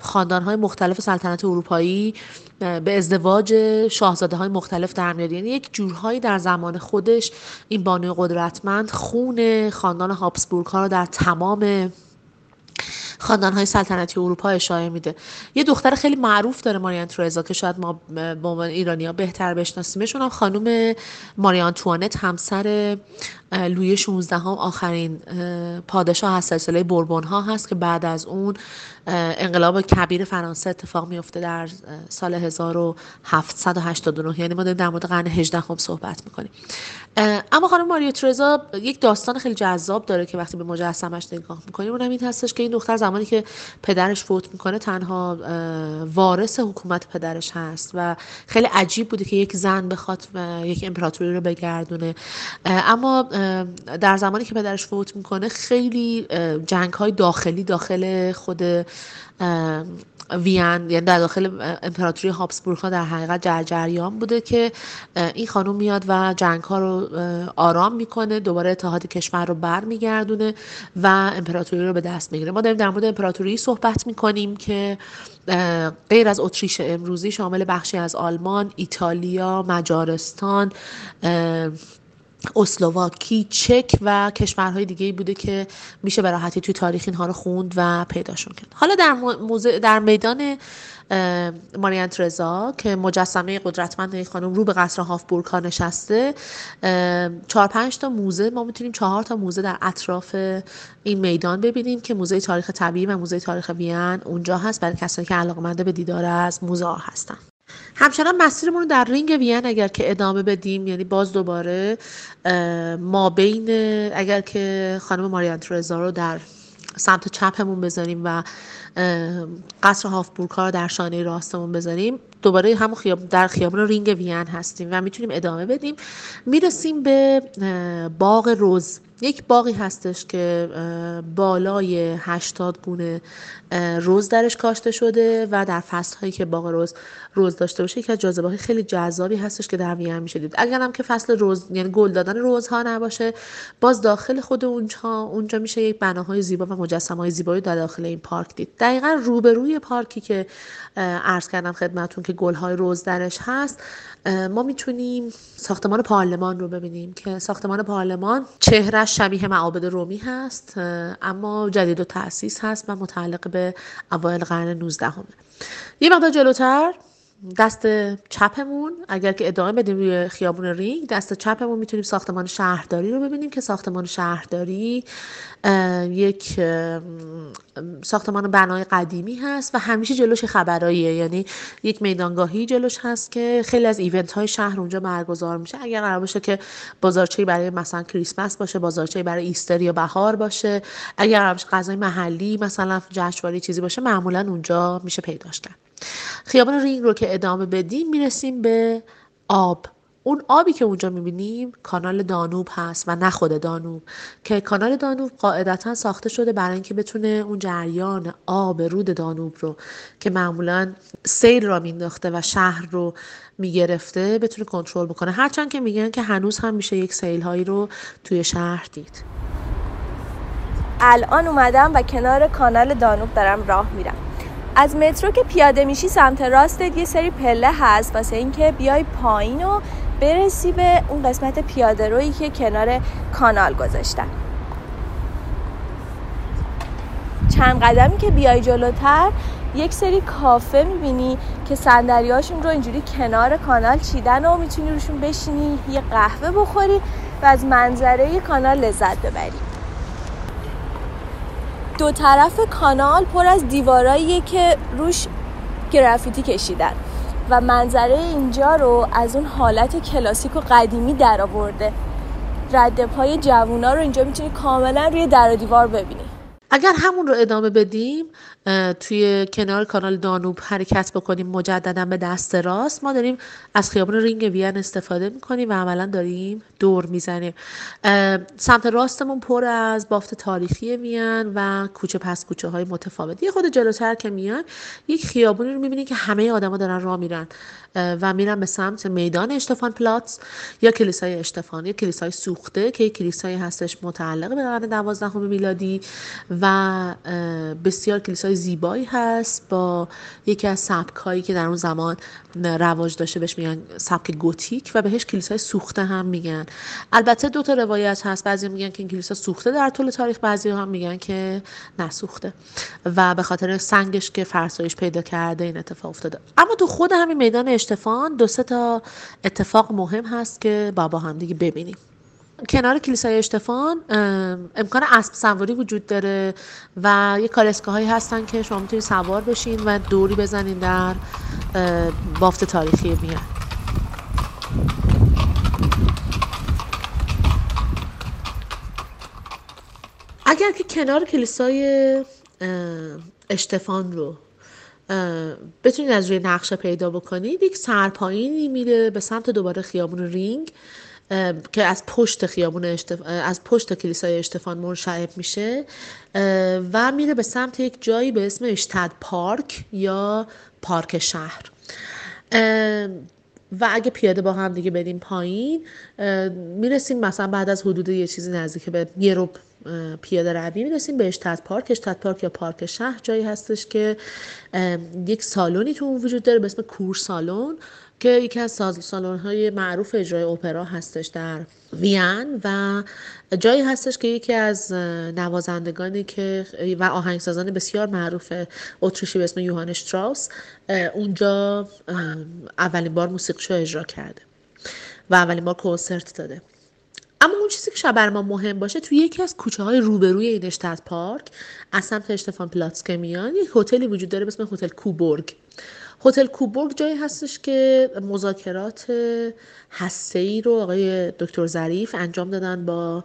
خاندان های مختلف سلطنت اروپایی به ازدواج شاهزاده های مختلف در میاد. یعنی یک جورهایی در زمان خودش این بانوی قدرتمند خون خاندان هابسبورگ ها رو در تمام خاندان های سلطنتی اروپا اشاره میده. یه دختر خیلی معروف داره ماریان ترزا که شاید ما به عنوان ایرانی ها بهتر بشناسیمشون خانم ماریان توانت همسر لوی 16 هم آخرین پادشاه از سلسله بربون ها هست که بعد از اون انقلاب کبیر فرانسه اتفاق میفته در سال 1789 یعنی ما داریم در مورد قرن 18 هم صحبت می‌کنیم. اما خانم ماریا ترزا یک داستان خیلی جذاب داره که وقتی به مجسمش نگاه می‌کنیم اونم این هستش که این دختر زمانی که پدرش فوت می‌کنه تنها وارث حکومت پدرش هست و خیلی عجیب بوده که یک زن بخواد یک امپراتوری رو بگردونه. اما در زمانی که پدرش فوت می‌کنه خیلی جنگ های داخلی داخل خود وین یعنی در داخل امپراتوری هابسبورگ ها در حقیقت جر جریان بوده که این خانم میاد و جنگ ها رو آرام می‌کنه دوباره اتحاد کشور رو برمیگردونه و امپراتوری رو به دست می‌گیره. ما داریم در مورد امپراتوری صحبت می‌کنیم که غیر از اتریش امروزی شامل بخشی از آلمان، ایتالیا، مجارستان اسلواکی چک و کشورهای دیگه بوده که میشه به راحتی توی تاریخ اینها رو خوند و پیداشون کرد. حالا در, موزه در میدان ماریانت رضا که مجسمه قدرتمند یک خانم رو به قصر هافبورگ ها نشسته چهار پنج تا موزه ما می‌تونیم چهار تا موزه در اطراف این میدان ببینیم که موزه تاریخ طبیعی و موزه تاریخ وین اونجا هست. برای کسانی که علاقمنده به دیدار از موزه ها هستن. همچنان مسیرمون رو در رینگ وین اگر که ادامه بدیم یعنی باز دوباره ما بین اگر که خانم ماریانت رضا رو در سمت چپمون بذاریم و قصر هافبورگ ها رو در شانه راستمون بذاریم دوباره همون خیاب در خیابان رینگ وین هستیم و می‌تونیم ادامه بدیم. می‌رسیم به باغ روز. یک باقی هستش که بالای 80 گونه روز درش کاشته شده و در فصل هایی که باغ روز روز داشته باشه یکی جاذبه خیلی جذابی هستش که در وین میشه دید. اگر هم که فصل روز یعنی گل دادن روزها نباشه باز داخل خود اونجا اونجا میشه یک بناهای زیبا و مجسمه های زیبایی در داخل این پارک دید. دقیقا روبروی پارکی که عرض کردم خدمتون که گل های روز درش هست ما می‌تونیم ساختمان پارلمان رو ببینیم که ساختمان پارلمان چهرش شبیه معابد رومی هست اما جدید و تأسیس هست و متعلق به اوایل قرن 19 همه. یه مقدار جلوتر دست چپمون اگر که ادامه بدیم روی خیابون رینگ دست چپمون می‌تونیم ساختمان شهرداری رو ببینیم که ساختمان شهرداری یک ساختمان بنای قدیمی هست و همیشه جلوش خبراییه. یعنی یک میدانگاهی جلوش هست که خیلی از event های شهر اونجا برگزار میشه. اگر قرار باشه که بازارچه برای مثلا کریسمس باشه بازارچه برای Easter یا بهار باشه. اگر قرار غذای محلی مثلا جشنواره چیزی باشه معمولا اونجا میشه پیداش کرد. خیابان رینگ رو که ادامه بدیم می‌رسیم به آب. اون آبی که اونجا می‌بینیم کانال دانوب هست و نه خود دانوب که کانال دانوب قاعدتا ساخته شده برای اینکه بتونه اون جریان آب رود دانوب رو که معمولا سیل را مینداخته و شهر رو می‌گرفته بتونه کنترل بکنه. هرچند که میگن که هنوز هم میشه یک سیل هایی رو توی شهر دید. الان اومدم و کنار کانال دانوب دارم راه میرم. از مترو که پیاده میشی سمت راستت یه سری پله هست واسه اینکه بیای پایین و برسی به اون قسمت پیاده روی که کنار کانال گذاشتن. چند قدمی که بیای جلوتر یک سری کافه می‌بینی که صندلیاشون رو اینجوری کنار کانال چیدن و می‌تونی روشون بشینی یه قهوه بخوری و از منظره کانال لذت ببری. دو طرف کانال پر از دیواراییه که روش گرافیتی کشیدن و منظره اینجا رو از اون حالت کلاسیک و قدیمی در آورده. رد پای جوونا رو اینجا می‌تونی کاملا روی در و دیوار ببینی. اگر همون رو ادامه بدیم توی کنار کانال دانوب حرکت بکنیم مجددا به دست راست ما داریم از خیابان رینگ وین استفاده می‌کنیم و عملا داریم دور می‌زنیم. سمت راستمون پر از بافت تاریخی وین و کوچه پس کوچه های متفاوت خود جلوتر که میان یک خیابونی رو می‌بینیم که همه آدما دارن راه میرن. و میرن به سمت میدان اشتفان پلاتس یا کلیسای اشتفان یا کلیسای سوخته که کلیسایی هستش متعلق به قرن دوازدهم میلادی و بسیار کلیسای زیبایی هست با یکی از سبک هایی که در اون زمان رواج داشته بهش میگن سبک گوتیک و بهش کلیسای سوخته هم میگن. البته دو تا روایت هست. بعضی میگن که این کلیسا سوخته در طول تاریخ بعضی هم میگن که نسوخته و به خاطر سنگش که فرسایش پیدا کرده این اتفاق افتاده. اما تو خود همین میدان اشتفان دو سه تا اتفاق مهم هست که با با هم دیگه ببینیم. کنار کلیسای اشتفان امکان اسب سواری وجود داره و یه کالسکه هایی هستن که شما می‌تونید سوار بشین و دوری بزنین در بافت تاریخی میان اگر که کنار کلیسای اشتفان رو بتونید از روی نقشه پیدا بکنید. یک سرپایینی میره به سمت دوباره خیابون رینگ که از پشت خیابون اشتف... از پشت کلیسای اشتفان منشعب میشه و میره به سمت یک جایی به اسم اشتد پارک یا پارک شهر. و اگه پیاده با هم دیگه بریم پایین می‌رسیم مثلا بعد از حدود یه چیزی نزدیک به یه پیاده روی می‌رسیم به اشتد پارک اشتد پارک یا پارک شهر جایی هستش که یک سالونی تو اون وجود داره به اسم کور سالن که یکی از سالن های معروف اجرای اپرا هستش در وین و جایی هستش که یکی از نوازندگانی که و آهنگسازان بسیار معروف اتریشی به اسم یوهان شتراوس اونجا اولین بار موسیقیشو اجرا کرده و اولین بار کنسرت داده. اما اون چیزی که شاید بر ما مهم باشه توی یکی از کوچه های روبروی اینشتت پارک از سمت اشتفان پلاتسکه میان یک هتلی وجود داره به اسم هتل کوبورگ. هتل کوبورگ جایی هستش که مذاکرات ای رو آقای دکتر ظریف انجام دادن با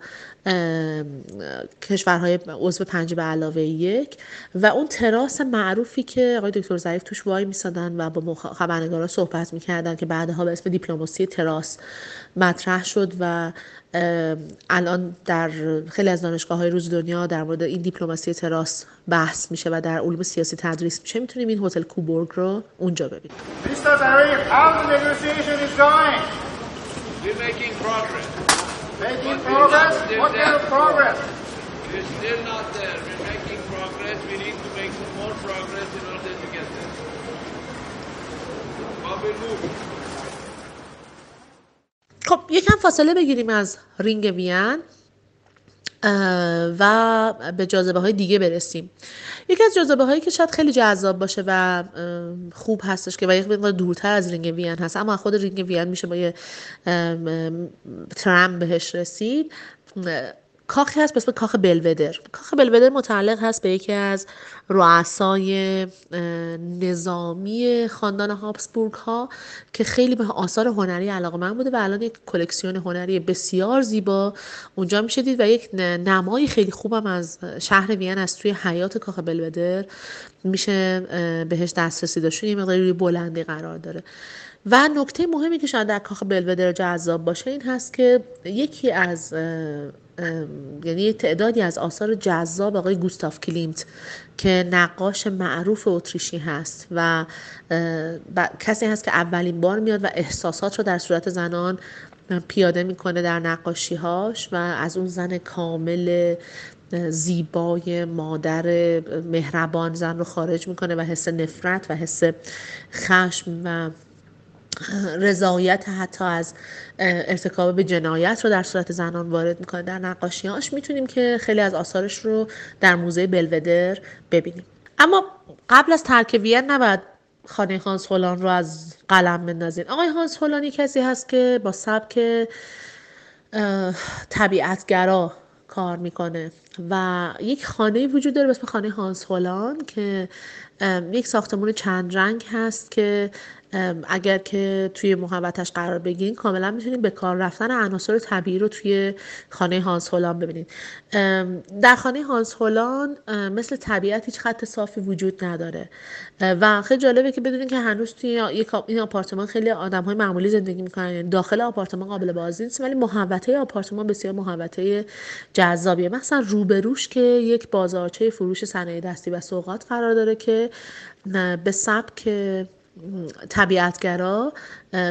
کشورهای عضو پنج به علاوه یک و اون تراس معروفی که آقای دکتر ظریف توش وای میسادن و با خبرنگارا صحبت می‌کردن که بعدها به اسم دیپلماسی تراس مطرح شد و الان در خیلی از دانشگاه های روز دنیا در مورد این دیپلماسی تراس بحث میشه و در علوم سیاسی تدریس میشه. می‌تونیم این هتل کوبورگ رو اونجا ببینیم. We're خب یکم فاصله بگیریم از رینگ وین و به جاذبه های دیگه برسیم. یکی از جاذبه هایی که شاید خیلی جذاب باشه و خوب هستش که و یک مقدار دورتر از رینگ وین هست اما خود رینگ وین میشه با یه tram بهش رسید. کاخی هست به اسم کاخ بلودره. کاخ بلودره متعلق هست به یکی از رؤسای نظامی خاندان هابسبورگ ها که خیلی به آثار هنری علاقه من بوده و الان یک کلکسیون هنری بسیار زیبا اونجا میشه دید و یک نمای خیلی خوبم از شهر وین از توی حیات کاخ بلودر. میشه بهش دسترسی داشت. یه مقداری روی بلندی قرار داره. و نکته مهمی که شاید در کاخ بلودر جذاب باشه این هست که یکی از یعنی تعدادی از آثار جذاب آقای گوستاف کلیمت که نقاش معروف اتریشی هست و کسی هست که اولین بار میاد و احساسات رو در صورت زنان پیاده می‌کنه در نقاشیهاش و از اون زن کامل زیبای مادر مهربان زن رو خارج می‌کنه و حس نفرت و حس خشم و رضایت حتی از ارتکاب به جنایت رو در صورت زنان وارد می‌کنه. در نقاشیهاش می‌تونیم که خیلی از آثارش رو در موزه بلودر ببینیم. اما قبل از ترک وین نباید خانه هانس هولان رو از قلم بندازین. آقای هانس هولانی کسی هست که با سبک طبیعتگرا کار می‌کنه و یک خانه وجود داره به اسم خانه هانس هولان که یک ساختمون چند رنگ هست که اگر که توی محوتش قرار بگیرین کاملا می‌تونید به کار رفتن عناصر طبیعی رو توی خانه هانس هولان ببینید در خانه هانس هولان مثل طبیعت هیچ خط صافی وجود نداره. و خیلی جالبه که بدونید که هنوز توی این آپارتمان خیلی آدم های معمولی زندگی می‌کنن. یعنی داخل آپارتمان قابل بازدید نیست ولی محوطه آپارتمان بسیار محوطه جذابیه. مثلا روبروش که یک بازارچه فروش صنایع دستی و سوغات قرار داره که به سبک طبیعتگرا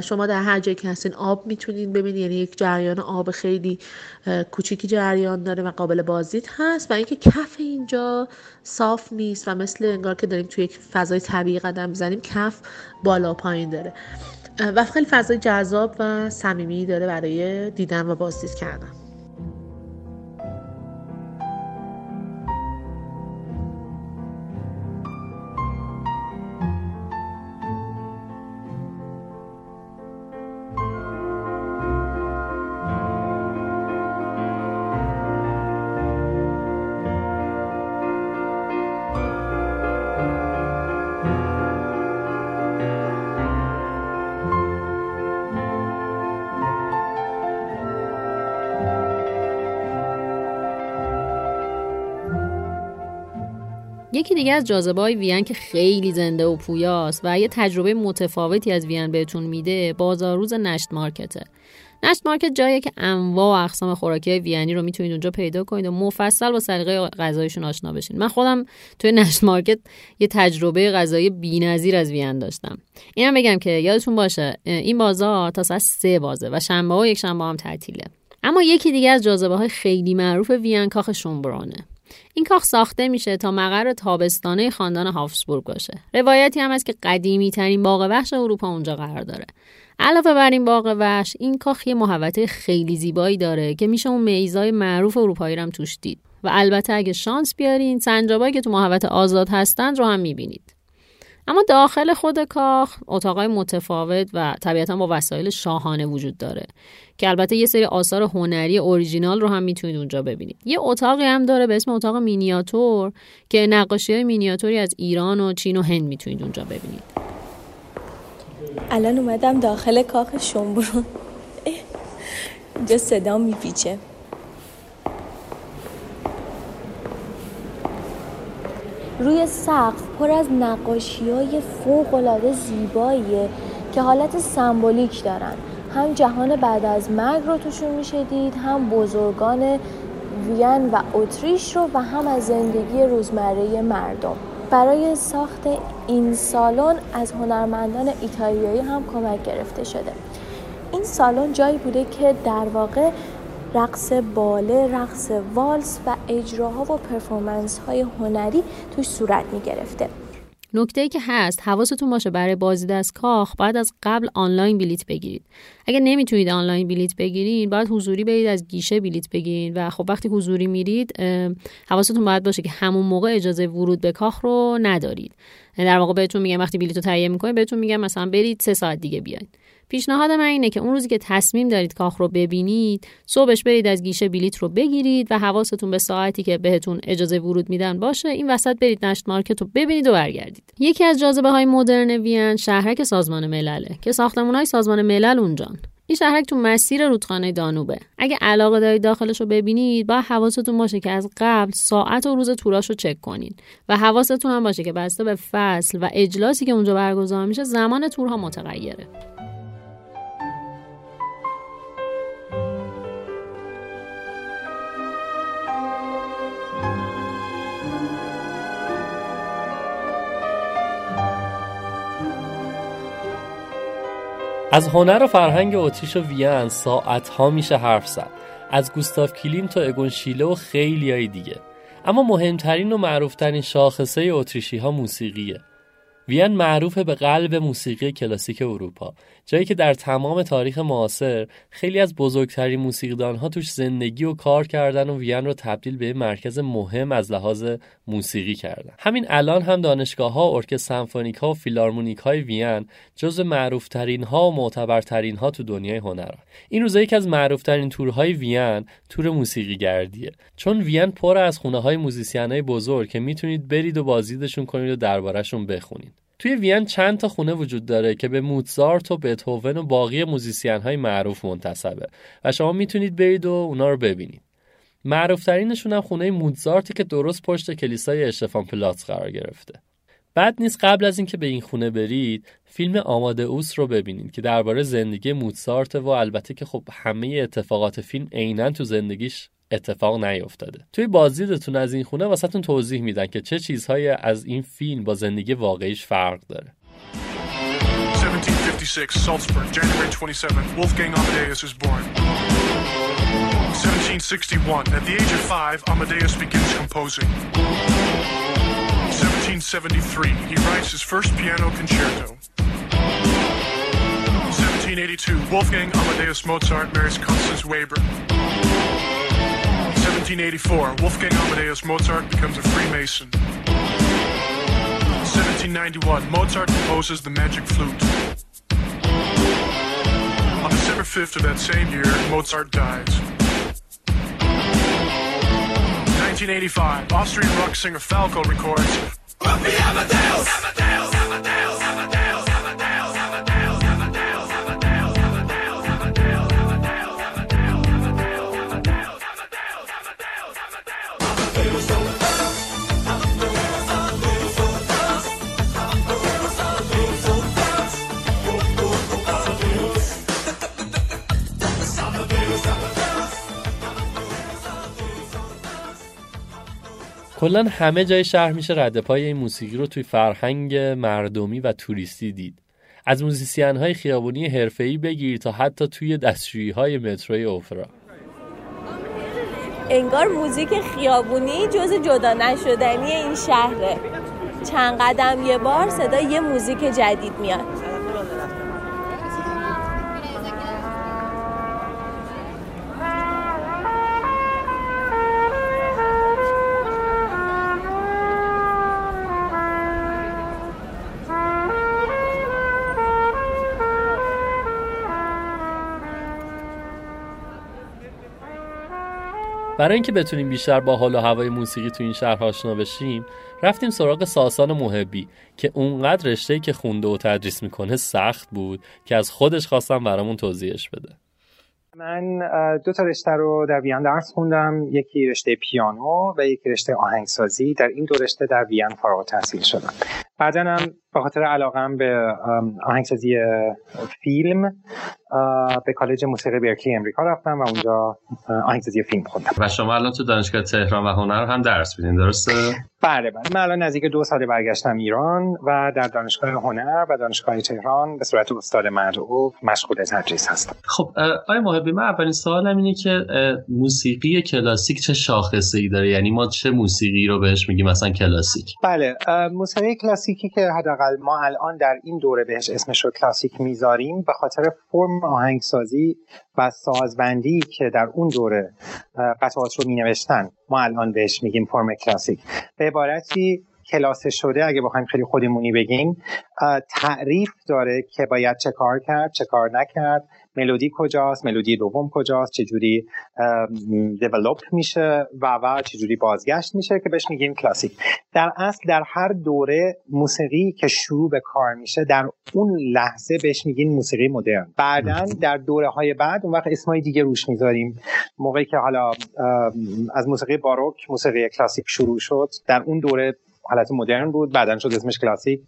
شما در هر جایی که هستین آب می‌تونین ببینید یعنی یک جریان آب خیلی کوچیکی جریان داره و قابل بازدید هست و اینکه کف اینجا صاف نیست و مثل انگار که داریم توی یک فضای طبیعی قدم بزنیم کف بالا پایین داره. و خیلی فضای جذاب و صمیمی داره برای دیدن و بازدید کردن. از جاذبه های وین که خیلی زنده و پویاست و یه تجربه متفاوتی از وین بهتون میده بازار ناش مارکته. ناش مارکت جاییه که انواع و اقسام خوراکی وینی رو می‌تونید اونجا پیدا کنید و مفصل با سلیقه غذایشون آشنا بشین. من خودم توی ناش مارکت یه تجربه غذایی بی‌نظیر از وین داشتم. اینم بگم که یادتون باشه این بازار تا ساعت سه بازه و شنبه یک شنبه هم تعطیله. اما یکی دیگه از جاذبه های خیلی معروف وین کاخ شونبرونه. این کاخ ساخته میشه تا مقر تابستانه خاندان هافسبورگ باشه. روایتی هم هست که قدیمی ترین باغ وحش اروپا اونجا قرار داره. علاوه بر این باغ وحش این کاخ یه محوطه خیلی زیبایی داره که میشه اون میزای معروف اروپایی رو هم توش دید. و البته اگه شانس بیارین سنجابایی که تو محوطه آزاد هستند رو هم می‌بینید. اما داخل خود کاخ اتاقای متفاوت و طبیعتا با وسایل شاهانه وجود داره که البته یه سری آثار هنری اوریجینال رو هم می‌تونید اونجا ببینید. یه اتاقی هم داره به اسم اتاق مینیاتور که نقاشی های مینیاتوری از ایران و چین و هند می‌تونید اونجا ببینید. الان اومدم داخل کاخ شنبرون. اینجا صدا میپیچه. روی سقف پر از نقاشی های فوق العاده زیباییه که حالت سمبولیک دارن. هم جهان بعد از مرگ رو توشون میشه دید هم بزرگان وین و اتریش رو و هم از زندگی روزمره مردم. برای ساخت این سالن از هنرمندان ایتالیایی هم کمک گرفته شده. این سالن جایی بوده که در واقع رقص باله، رقص والس و اجراها و پرفورمنس های هنری توش صورت می گرفته. نکته ای که هست حواستون باشه برای بازدید از کاخ باید از قبل آنلاین بلیت بگیرید. اگر نمی‌تونید آنلاین بلیت بگیرید باید حضوری برید از گیشه بلیت بگیرید. و خب وقتی حضوری میرید حواستون باید باشه که همون موقع اجازه ورود به کاخ رو ندارید. در واقع بهتون میگم وقتی بلیت رو تهیه می‌کنید بهتون میگم مثلا برید سه ساعت دیگه بیاید. پیشنهاد من اینه که اون روزی که تصمیم دارید کاخ رو ببینید صبحش برید از گیشه بلیت رو بگیرید و حواستون به ساعتی که بهتون اجازه ورود میدن باشه این وسط برید نشت مارکت رو ببینید و برگردید. یکی از جاذبه های مدرن وین شهرک سازمان ملله که ساختمون های سازمان ملل اونجان. این شهرک تو مسیر رودخانه دانوبه. اگه علاقه دارید داخلش رو ببینید با حواستون باشه که از قبل ساعت و روز توراش رو چک کنید و حواستون هم باشه که بسته به فصل و اجلاسی که اونجا برگزار میشه زمان تورها متغیره. از هنر و فرهنگ اتریش و وین ساعت ها میشه حرف زد. از گوستاف کلیمت تا اگون شیله و خیلی های دیگه. اما مهمترین و معروفترین شاخصه اتریشی ها موسیقیه. وین معروف به قلب موسیقی کلاسیک اروپا. جایی که در تمام تاریخ معاصر خیلی از بزرگترین موسیقیدان ها توش زندگی و کار کردن و وین رو تبدیل به مرکز مهم از لحاظ موسیقی کردن. همین الان هم دانشگاه ها ارکستر سمفونیک ها و فیلارمونیک های وین جز معروف ها و معتبرترین ها تو دنیای هنر این روزا یکی از معروف ترین تورهای وین تور موسیقی گردیه چون وین پر از خونه های موزیسین های بزرگ که می‌تونید برید و بازدیدشون کنید و دربارهشون بخونید. توی وین چند تا خونه وجود داره که به موتزارت و بتهوون و باقی موزیسین های معروف منتسبه و شما می‌تونید برید و اونا رو ببینید. معروفترینشون هم خونه موتزارته که درست پشت کلیسای اشتفان پلاتس قرار گرفته. بعد نیست قبل از اینکه به این خونه برید فیلم آماده اوس رو ببینید که درباره زندگی موتزارت و البته که خب همه اتفاقات فیلم عینا تو زندگیش اتفاق نیفتاده توی بازدیدتون از این خونه واسهتون توضیح میدن که چه چیزهایی از این فیلم با زندگی واقعیش فرق داره 1756, Salzburg, January 27. Wolfgang Amadeus is born. 1761, at the age of five, Amadeus begins composing. 1773, he writes his first piano concerto. 1782, Wolfgang Amadeus Mozart marries Constance Weber. 1784, Wolfgang Amadeus Mozart becomes a Freemason. 1791, Mozart composes the Magic Flute. On December 5th of that same year, Mozart dies. 1985, Austrian rock singer Falco records Amadeus! Amadeus! کلا همه جای شهر میشه رد پای این موسیقی رو توی فرهنگ مردمی و توریستی دید. از موزیسین های خیابونی حرفه‌ای بگیر تا حتی توی دستشویی های متروی اوفرا انگار موزیک خیابونی جز جدا نشدنی این شهره. چند قدم یه بار صدا یه موزیک جدید میاد. برای اینکه بتونیم بیشتر با حال و هوای موسیقی تو این شهر آشنا بشیم رفتیم سراغ ساسان محبی که اونقدر رشته‌ای که خونده و تدریس می‌کنه سخت بود که از خودش خواستم برامون توضیحش بده. من دو تا رشته رو در وین درس خوندم. یکی رشته پیانو و یکی رشته آهنگسازی. در این دو رشته در وین فارغ تحصیل شدم. بعدا هم به خاطر علاقم به آهنگسازی فیلم به کالج موسیقی برکلی امریکا رفتم و اونجا آهنگسازی فیلم خوندم. و شما الان تو دانشگاه تهران و هنر هم درس میدین درسته؟ بله بله. من الان نزدیک دو سال برگشتم ایران و در دانشگاه هنر و دانشگاه تهران به صورت استاد مدعو مشغول تدریس هستم. خب آقای محبی من اولین سوالم اینه که موسیقی کلاسیک چه شاخصه ای داره؟ یعنی ما چه موسیقی رو بهش میگیم مثلا کلاسیک؟ بله موسیقی کلاسیکی که حداقل ما الان در این دوره بهش اسمش رو کلاسیک می‌ذاریم به خاطر فرم آهنگسازی و سازبندی که در اون دوره قطعات رو می نوشتن ما الان بهش میگیم فرم کلاسیک. به عبارتی کلاسه شده اگه بخوایم خیلی خودمونی بگیم تعریف داره که باید چه کار کرد چه کار نکرد ملودی کجاست ملودی دوم کجاست چجوری دیولوپ میشه و و چجوری بازگشت میشه که بهش میگیم کلاسیک. در اصل در هر دوره موسیقی که شروع به کار میشه در اون لحظه بهش میگیم موسیقی مدرن. بعدا در دوره های بعد اون وقت اسمای دیگه روش می‌ذاریم. موقعی که حالا از موسیقی باروک موسیقی کلاسیک شروع شد در اون دوره حالت مدرن بود بعدا شد اسمش کلاسیک.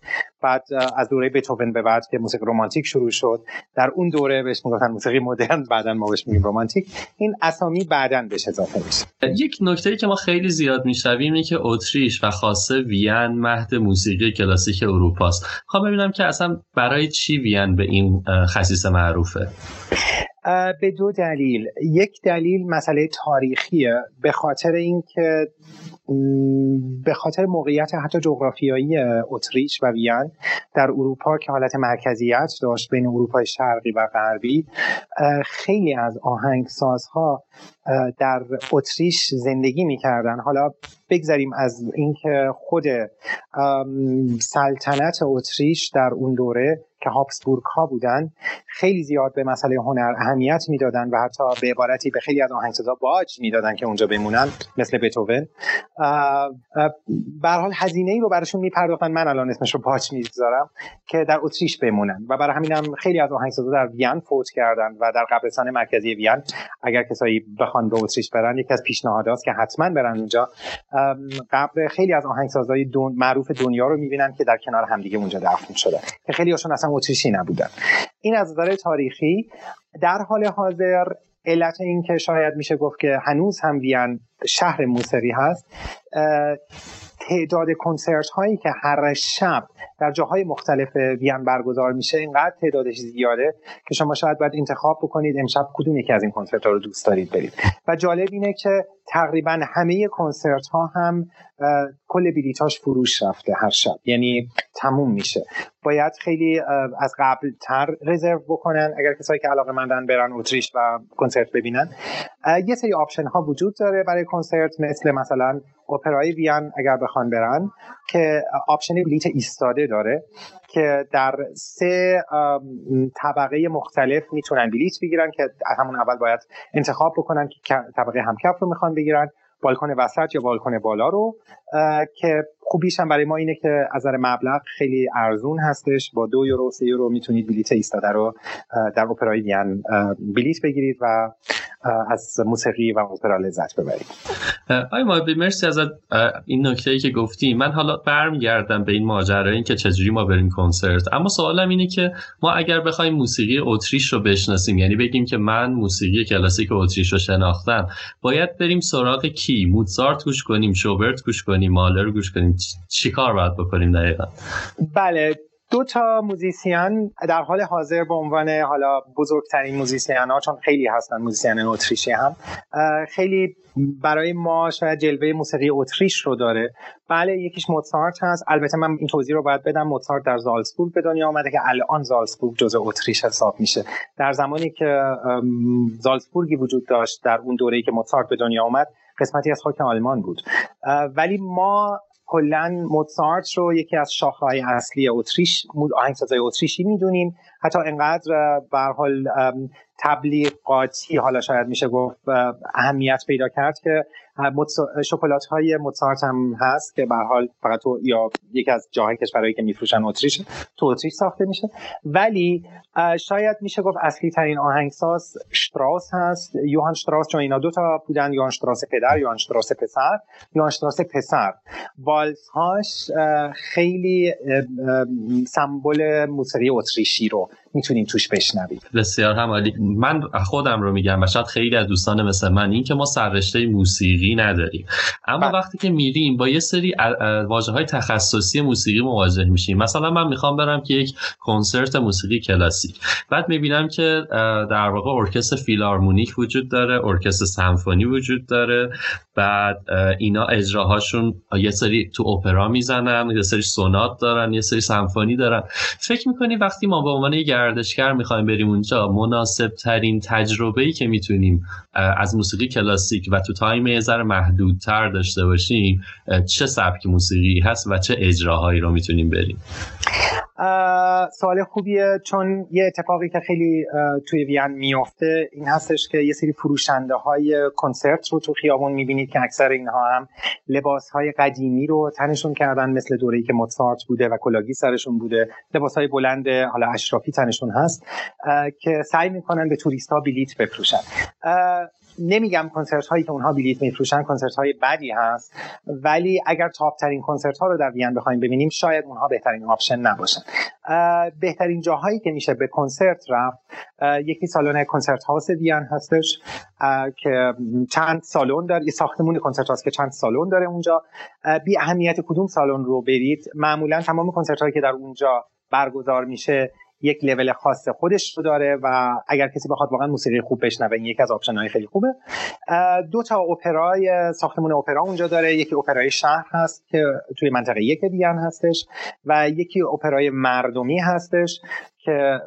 بعد از دوره بتوون به بعد که موسیقی رومانتیک شروع شد در اون دوره بهش می‌گفتن موسیقی مدرن بعدا ما بهش میگیم رومانتیک این اسامی بعدا بهش اضافه میشه. یک نکته که ما خیلی زیاد میشنویم اینه که اتریش و خاصه وین مهد موسیقی کلاسیک اروپاست. خواهم ببینم که اصلا برای چی وین به این خصیصه معروفه؟ به دو دلیل. یک دلیل مسئله تاریخیه به خاطر اینکه به خاطر موقعیت حتی جغرافیایی اتریش و وین در اروپا که حالت مرکزیت داشت بین اروپای شرقی و غربی خیلی از آهنگسازها در اتریش زندگی می‌کردن. حالا بگذاریم از اینکه خود سلطنت اتریش در اون دوره که هابسبورگ ها بودن خیلی زیاد به مسئله هنر اهمیت می‌دادن و حتی به عبارتی به خیلی از آهنگسازها باج می‌دادن که اونجا بمونن مثل بتوون به حال هزینه ای رو براشون میپرداختن. من الان اسمش رو باج می‌ذارم که در اتریش بمونن و برای همینم خیلی از آهنگسازها در وین فوت کردن و در قبرستان مرکزی وین اگر کسایی بخوان به اتریش برن یکی از پیشنهادات که حتما برن اونجا. قبر خیلی از آهنگسازهای دون معروف دنیا رو می‌بینن که در کنار همدیگه اونجا دفن شده که خیلی هاشون اصلا اتریشی نبودن. این از نظر تاریخی در حال حاضر علت این که شاید میشه گفت که هنوز هم وین شهر موسیقی هست تعداد کنسرت هایی که هر شب در جاهای مختلف وین برگزار میشه اینقدر تعدادش زیاده که شما شاید باید انتخاب بکنید امشب کدوم یکی از این کنسرت ها رو دوست دارید برید. و جالب اینه که تقریبا همه کنسرت ها هم کل بلیتاش فروش رفته هر شب. یعنی تموم میشه. باید خیلی از قبل تر رزرو بکنن. اگر کسایی که علاقه مندن برن اتریش و کنسرت ببینن. یه سری option ها وجود داره برای کنسرت مثل مثلا اپرای وین اگر بخوان برن که option بلیت ایستاده داره که در سه طبقه مختلف می‌تونن بلیت بگیرن که همون اول باید انتخاب بکنن که طبقه همکف رو می‌خوان بگیرن بالکن وسط یا بالکن بالا رو. که خوبیش هم برای ما اینه که از نظر مبلغ خیلی ارزون هستش. با دو یورو سه یورو می‌تونید بلیت ایستاده رو در اپرای وین بلیت بگیرید و از موسیقی و اپرا لذت ببرید. آی ما مرسی از این نکته ای که گفتی. من حالا برمیگردم به این ماجرا این که چجوری ما بریم کنسرت. اما سوالم اینه که ما اگر بخوایم موسیقی اتریش رو بشناسیم یعنی بگیم که من موسیقی کلاسیک اتریش رو شناختم باید بریم سراغ کی؟ موزارت گوش کنیم شوبرت گوش کنیم. مالر گوش کنیم. چی کار باید بکنیم دقیقا؟ بله دو تا موزیسین در حال حاضر به عنوان حالا بزرگترین موزیسین ها چون خیلی هستن موزیسین اتریشی هم خیلی برای ما شاید جلوه موسیقی اتریش رو داره. بله یکیش موزارت هست. البته من این توضیح رو باید بدم موزارت در زالسبورگ به دنیا آمده که الان زالسبورگ جزء اتریش حساب میشه. در زمانی که زالسبورگی وجود داشت در اون دوره‌ای که موزارت به دنیا آمد قسمتی از خاک آلمان بود. ولی ما کلا موزارت رو یکی از شاخه‌های اصلی اتریش آهنگسازای اتریشی می‌دونیم. حتی انقدر به حال تبلیغاتی حالا شاید میشه گفت اهمیت پیدا کرد که شکلات های موزارت هم هست که به حال فقط تو یا یکی از جاهای کشورهایی که میفروشن اتریش تو اتریش ساخته میشه. ولی شاید میشه گفت اصلی ترین آهنگساز شتراس هست. یوهان شتراس چون اینا دو تا بودن یوهان شتراس پدر یوهان شتراس پسر. یوهان شتراس پسر. والز هاش خیلی سمبل موسیقی اتریشی رو می‌تونیم توش بشنویم بسیار همالی. من خودم رو میگم و شاید خیلی از دوستان مثل من این که ما سررشته موسیقی نداریم. اما وقتی که میریم با یه سری واژه های تخصصی موسیقی مواجه میشیم. مثلا من می‌خوام برم که یک کنسرت موسیقی کلاسیک. بعد می‌بینم که در واقع ارکستر فیلارمونیک وجود داره ارکستر سمفونی وجود داره. بعد اینا اجراهاشون یه سری تو اپرا می‌زنن یه سری سونات دارن یه سری سمفونی دارن. فکر می‌کنی وقتی ما به عنوان یه گردشگر می‌خوایم بریم اونجا مناسب ترین تجربه ای که می‌تونیم از موسیقی کلاسیک و تو time یه ذره محدودتر داشته باشیم چه سبک موسیقی هست و چه اجراهایی رو می‌تونیم بریم؟ سوال خوبیه چون یه اتفاقی که خیلی توی وین میفته این هستش که یه سری فروشنده های کنسرت رو تو خیابون می‌بینید که اکثر اینها هم لباس های قدیمی رو تنشون کردن مثل دوره‌ای که موزارت بوده و کلاگی سرشون بوده. لباس های بلند حالا اشرافی تنشون هست که سعی می‌کنن به توریست ها بلیت بفروشن. نمیگم کنسرت هایی که اونها بلیت میفروشن کنسرت های بدی هست ولی اگر top ترین کنسرت ها رو در وین بخوایم ببینیم شاید اونها بهترین option نباشن. بهترین جاهایی که میشه به کنسرت رفت یکی سالن کنسرت هاوس وین هستش که چند سالن داره یه ساختمون کنسرت هاست که چند سالن داره اونجا. بی اهمیت کدوم سالن رو برید؟ معمولا تمام کنسرت هایی که در اونجا برگزار میشه یک لول خاص خودش رو داره و اگر کسی بخواد واقعا موسیقی خوب بشنوه این یکی از option های خیلی خوبه. دو تا اپرای ساختمون اپرا اونجا داره. یکی اپرای شهر هست که توی منطقه یک بیان هستش و یکی اپرای مردمی هستش. که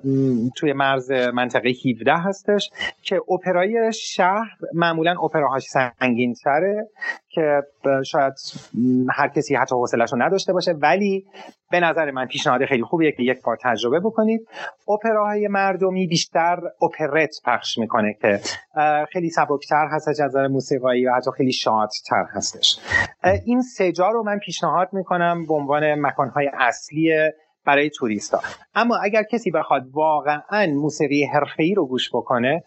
توی مرز منطقه 17 هستش که اپرای شهر معمولا اپراهاش سنگین تره که شاید هر کسی حتی حوصلش رو نداشته باشه ولی به نظر من پیشنهاد خیلی خوبیه که یک بار تجربه بکنید. اپراهای مردمی بیشتر اپرت پخش می‌کنه که خیلی سبکتر هست از نظر موسیقایی و حتی خیلی شادتر هستش. این سجا رو من پیشنهاد می‌کنم به عنوان مکانهای اصلی برای توریستا. اما اگر کسی بخواد واقعا موسیقی حرفه‌ای رو گوش بکنه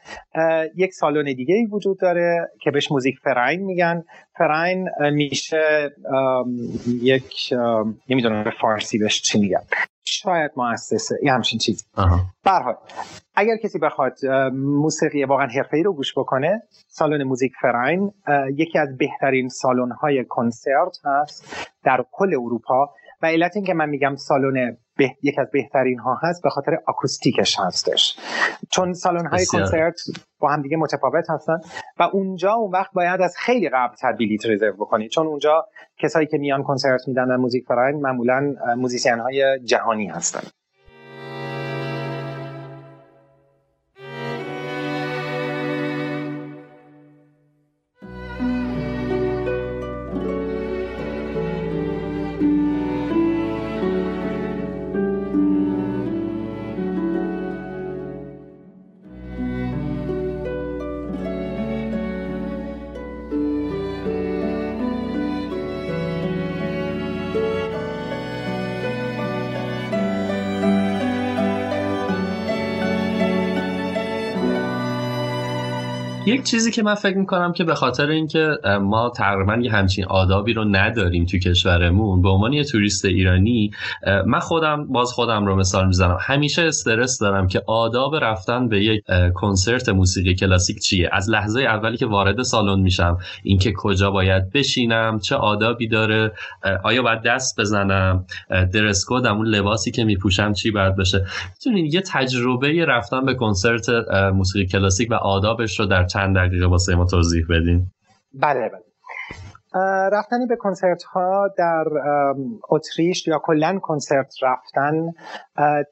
یک سالن دیگه ای وجود داره که بهش موزیک فراین میگن. فراین میشه یک نمی‌دونم به فارسی بهش چی میگن. شاید مؤسسه یه همچین چیزی. برحال اگر کسی بخواد موسیقی واقعا حرفه‌ای رو گوش بکنه سالن موزیک فراین یکی از بهترین سالن های کنسرت هست در کل اروپا. و علت این که من میگم سالن به... یک از بهترین ها هست به خاطر آکوستیکش هستش. چون سالن های کنسرت با هم دیگه متفاوت هستن و اونجا اون وقت باید از خیلی قبل تر بلیت رزرو بکنید چون اونجا کسایی که میان کنسرت میدن در موزیک فراین معمولا موزیسین های جهانی هستن. چیزی که من فکر می‌کنم که به خاطر اینکه ما تقریبا یه همچین آدابی رو نداریم تو کشورمون به عنوان یه توریست ایرانی من خودم باز خودم رو مثال می‌زنم. همیشه استرس دارم که آداب رفتن به یک کنسرت موسیقی کلاسیک چیه؟ از لحظه اولی که وارد سالن میشم اینکه کجا باید بشینم چه آدابی داره آیا باید دست بزنم درس اون لباسی که میپوشم چی باید بشه می‌تونین یه تجربه رفتن به کنسرت موسیقی کلاسیک و آدابش رو در چند دقیقه واسه ما توضیح بدین. بله بله. رفتن به کنسرت ها در اتریش یا کلا کنسرت رفتن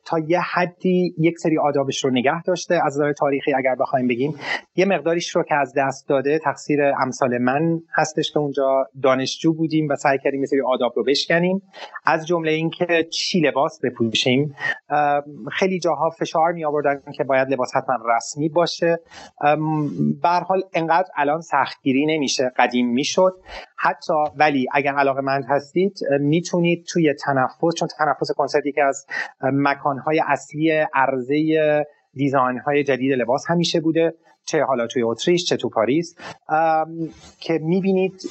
تا یه حدی یک سری آدابش رو نگه داشته. از نظر تاریخی اگر بخوایم بگیم یه مقداریش رو که از دست داده تقصیر امثال من هستش که اونجا دانشجو بودیم و سعی کردیم یه سری آداب رو بشکنیم. از جمله اینکه چی لباس بپوشیم. خیلی جاها فشار می آوردن که باید لباس حتما رسمی باشه. به حال انقدر الان سختگیری نمیشه قدیم می‌شد. حتی ولی اگر علاقه مند هستید می‌تونید توی تنفس چون تنفس کنسرت یکی از مکانهای اصلی عرضه دیزاین های جدید لباس همیشه بوده چه حالا توی اتریش چه تو پاریس. که می‌بینید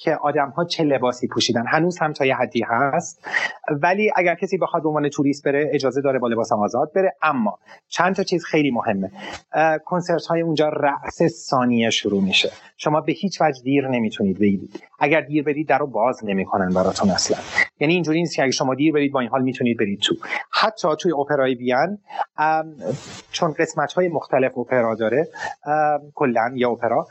که آدم ها چه لباسی پوشیدن. هنوز هم تا یه حدی هست. ولی اگر کسی بخواد به عنوان توریست بره اجازه داره با لباس آزاد بره. اما چند تا چیز خیلی مهمه. کنسرت های اونجا رأس ثانیه شروع میشه. شما به هیچ وجه دیر نمی‌تونید برید اگر دیر برید در رو باز نمی‌کنن براتون اصلا. یعنی اینجوری نیست که اگه شما دیر برید با این حال می‌تونید برید تو. حتی توی اپرای وین چون قسمت های مختلف اپرا داره کلا یا اپرا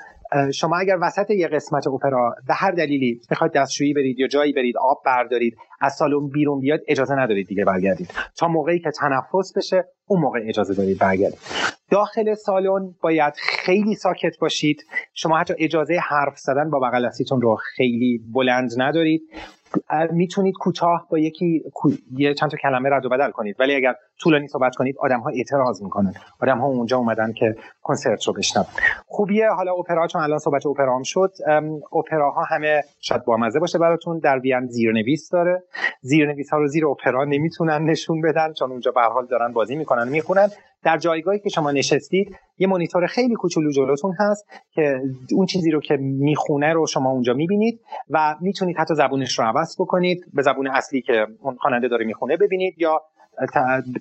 شما اگر وسط یه قسمت اپرا به هر دلیلی می‌خواید دستشویی برید یا جایی برید آب بردارید از سالن بیرون بیاد اجازه ندارید دیگه برگردید. تا موقعی که تنفس بشه اون موقع اجازه دارید برگردید. داخل سالن باید خیلی ساکت باشید. شما حتی اجازه حرف زدن با بغل رو خیلی بلند ندارید. می‌تونید کوتاه با یکی یه چند تا کلمه رد و بدل کنید. ولی اگر طولانی صحبت کنید آدم ها اعتراض می‌کنن. آدم ها اونجا اومدن که کنسرت رو بشنون. خوبیه. حالا اپرا چون الان صحبت اپرا هم شد اپراها همه شاید بامزه باشه براتون. در وین زیرنویس داره. زیرنویس ها رو زیر اپرا نمی‌تونن نشون بدن چون اونجا به حال دارن بازی می‌کنن می‌خونن. در جایگاهی که شما نشستید یه مانیتور خیلی کوچولو جلوتون هست که اون چیزی رو که می‌خونه رو شما اونجا می‌بینید و می‌تونید حتی زبونش رو عوض بکنید به زبون اصلی که اون خواننده داره می‌خونه ببینید یا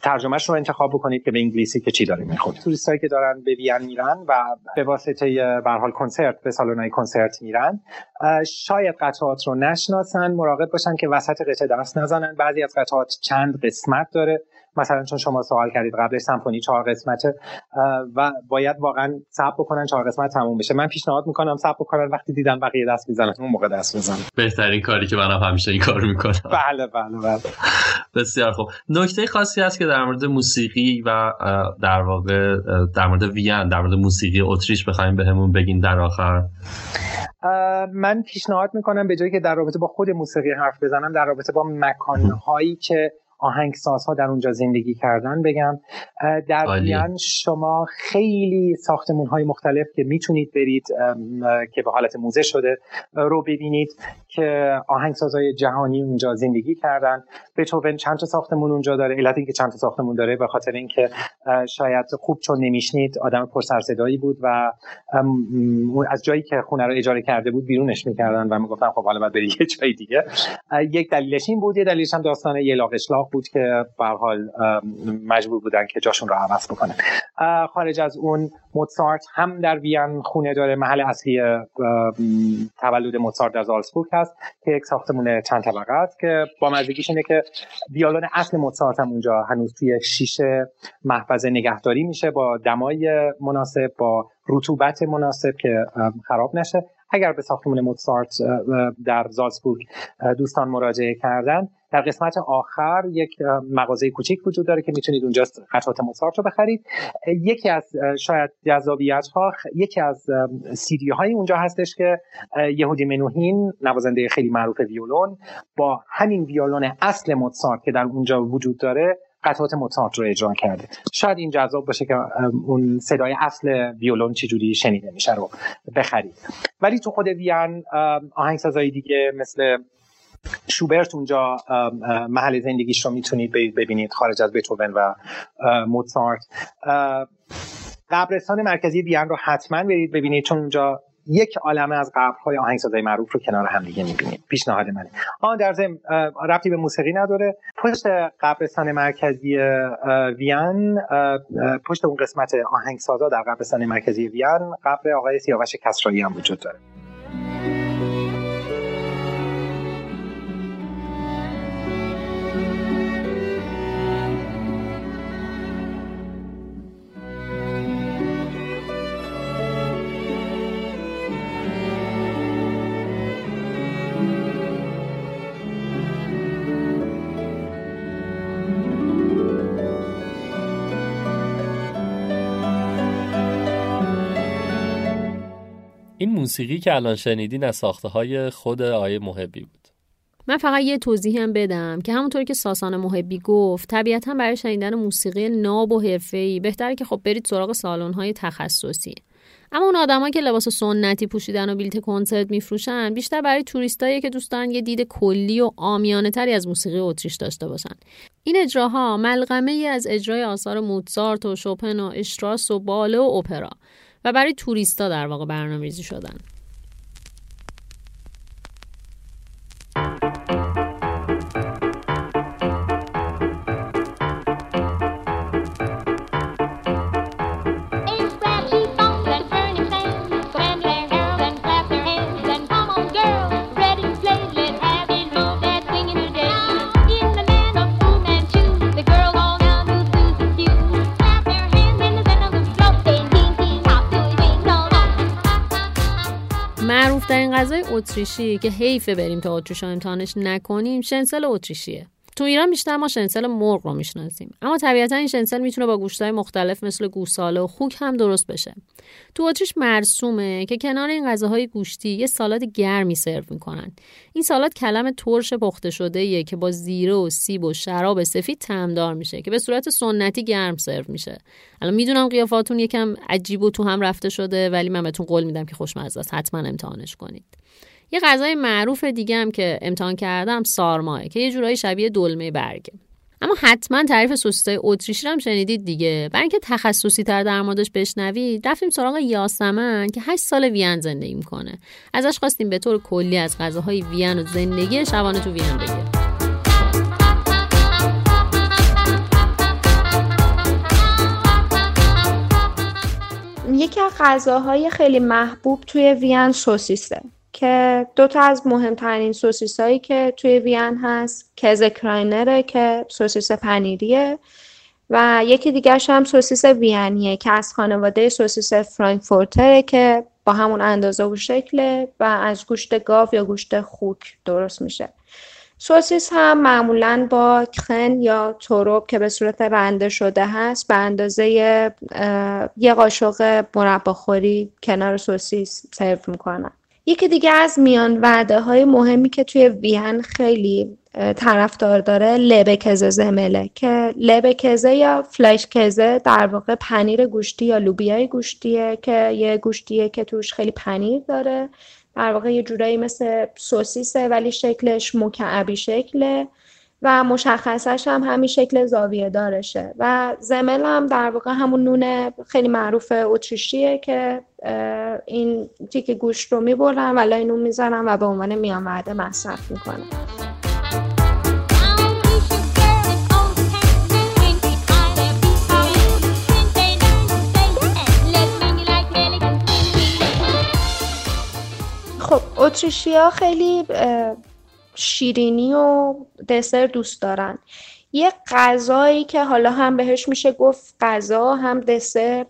ترجمهش رو انتخاب بکنید که به انگلیسی که چی داره می‌خونه. توریستایی که دارن به وین میرن و به واسطه به حال کنسرت به سالن‌های کنسرت میرن شاید قطعات رو نشناسن مراقب باشن که وسط قطعه دست نزنن. بعضی از قطعات چند قسمت داره. مثلا چون شما سوال کردید قبل سمفونی چهار قسمته و باید واقعا صبر بکنن چهار قسمت تموم بشه. من پیشنهاد می‌کنم صبر بکنن وقتی دیدن بقیه دست می‌زنن اون موقع دست بزنن بهترین کاری که منم همیشه این کار می‌کنم. بله بله بله. بسیار خوب. نکته خاصی هست که در مورد موسیقی و در واقع در مورد وین در مورد موسیقی اتریش بخوایم بهمون بگین در آخر. من پیشنهاد می‌کنم به جایی که در رابطه با خود موسیقی حرف بزنم در رابطه با مکانهایی که آهنگسازها در اونجا زندگی کردن بگم. در وین شما خیلی ساختمون های مختلف که می‌تونید برید که به حالت موزه شده رو ببینید که آهنگسازهای جهانی اونجا زندگی کردن. بتوون چند تا ساختمون اونجا داره؟ علت که چند تا ساختمون داره به خاطر اینکه شاید خوب چون نمیشنید آدم پرسرصدایی بود و از جایی که خونه رو اجاره کرده بود بیرونش می‌کردن و می‌گفتن خب حالا باید بری یه جای دیگه. یک دلیلش این بود یه دلیلش هم داستان یلاق اشلاق بود که به حال مجبور بودن که جاشون رو عوض بکنن. خارج از اون موتسارت هم در وین خونه داره محل اصلی تولد موتسارت در زالسبورگ هست که یک ساختمون چند طبقه است که با مزدگیش اینه که ویولون اصل موتسارت هم اونجا هنوز توی شیشه محفظه نگهداری میشه با دمای مناسب با رطوبت مناسب که خراب نشه. اگر به ساختمون موتسارت در زالسبورگ دوستان مراجعه کردن در قسمت آخر یک مغازه کوچیک وجود داره که می‌تونید اونجا قطعات موزارت رو بخرید. یکی از شاید جذابیت ها یکی از سیدی های اونجا هستش که یهودی منوهین نوازنده خیلی معروف ویولون با همین ویولون اصل موزارت که در اونجا وجود داره قطعات موزارت رو اجرا کرده. شاید این جذاب باشه که اون صدای اصل ویولون چجوری شنیده میشه رو بخرید. ولی تو خود وین آهنگسازهای دیگه مثل شوبرت اونجا محل زندگیش رو می‌تونید ببینید خارج از بتوون و موتسارت. قبرستان مرکزی وین رو حتما برید ببینید چون اونجا یک عالمه از قبرهای آهنگسازای معروف رو کنار هم دیگه می‌بینید پیشنهاد منه. آن در ضمن ربطی به موسیقی نداره. پشت قبرستان مرکزی اه، پشت اون قسمت آهنگسازا در قبرستان مرکزی وین قبر آقای سیاوش کسرایی هم وجود داره. موسیقی که الان شنیدین از ساخته های خود آیه محبی بود. من فقط یه توضیح هم بدم که همونطور که ساسان محبی گفت طبیعتا برای شنیدن موسیقی ناب و حرفه‌ای بهتره که خب برید سراغ سالن‌های تخصصی. اما اون آدمایی که لباس سنتی پوشیدن و بلیت کنسرت میفروشن بیشتر برای توریستایی که دوست دارن یه دید کلی و عامیانه تری از موسیقی اتریش داشته باشن. این اجراها ملغمه ای از اجرای آثار موتزارت و شوپن و اشتراس و باله و اپرا. و برای توریستا در واقع برنامه‌ریزی شدن. معروف ترین غذای اتریشی که حیفه بریم تا اتریش امتحانش نکنیم شنسل اتریشیه. تو ایران بیشتر ما شنسل مرغ رو می‌شناسیم. اما طبیعتا این شنسل می‌تونه با گوشتهای مختلف مثل گوساله و خوک هم درست بشه. تو اتریش مرسومه که کنار این غذاهای گوشتی یه سالاد گرمی سرو می‌کنن. این سالاد کلم ترش پخته شده ایه که با زیره و سیب و شراب سفید تمدار میشه که به صورت سنتی گرم سرو میشه. الان می‌دونم قیافاتون یکم عجیب و تو هم رفته شده ولی من بهتون قول میدم که خوشمزه است. حتما امتحانش کنید. یه غذای معروف دیگه هم که امتحان کردم سارماه که یه جورایی شبیه دلمه برگه. اما حتما تعریف سوسیسای اتریشی هم شنیدید دیگه. برای اینکه تخصصی تر در موردش بشنوید رفتیم سراغ یاسمن که 8 سال وین زندگی می‌کنه. ازش خواستیم به طور کلی از غذاهای وین و زندگی شبانه تو وین بگه یکی از غذاهای خیلی محبوب توی وین سوسیسه. که دوتا از مهمترین سوسیس هایی که توی وین هست Käsekrainer ه که سوسیس پنیریه و یکی دیگرش هم سوسیس وینیه که از خانواده سوسیس فرانکفورتره که با همون اندازه و شکله و از گوشت گاو یا گوشت خوک درست میشه. سوسیس هم معمولا با Kren یا ترب که به صورت رنده شده هست به اندازه یه قاشق مرباخوری کنار سوسیس سرو می‌کنن. یکی دیگه از میان وعده های مهمی که توی وین خیلی طرفدار داره لبکزه زمله که لبکزه یا فلش کزه در واقع پنیر گوشتی یا لوبیای گوشتیه که یه گوشتیه که توش خیلی پنیر داره. در واقع یه جورایی مثل سوسیسه ولی شکلش مکعبی شکله. و مشخصش هم همین شکل زاویه دارشه. و زمل هم در واقع همون نون خیلی معروف اتریشیه که این تیک گوشت رو می‌برن و لای نون می‌زنن و به عنوان میان وعده مصرف می‌کنن. خب اتریشیا خیلی شیرینی و دسر دوست دارن. یه غذایی که حالا هم بهش میشه گفت غذا هم دسر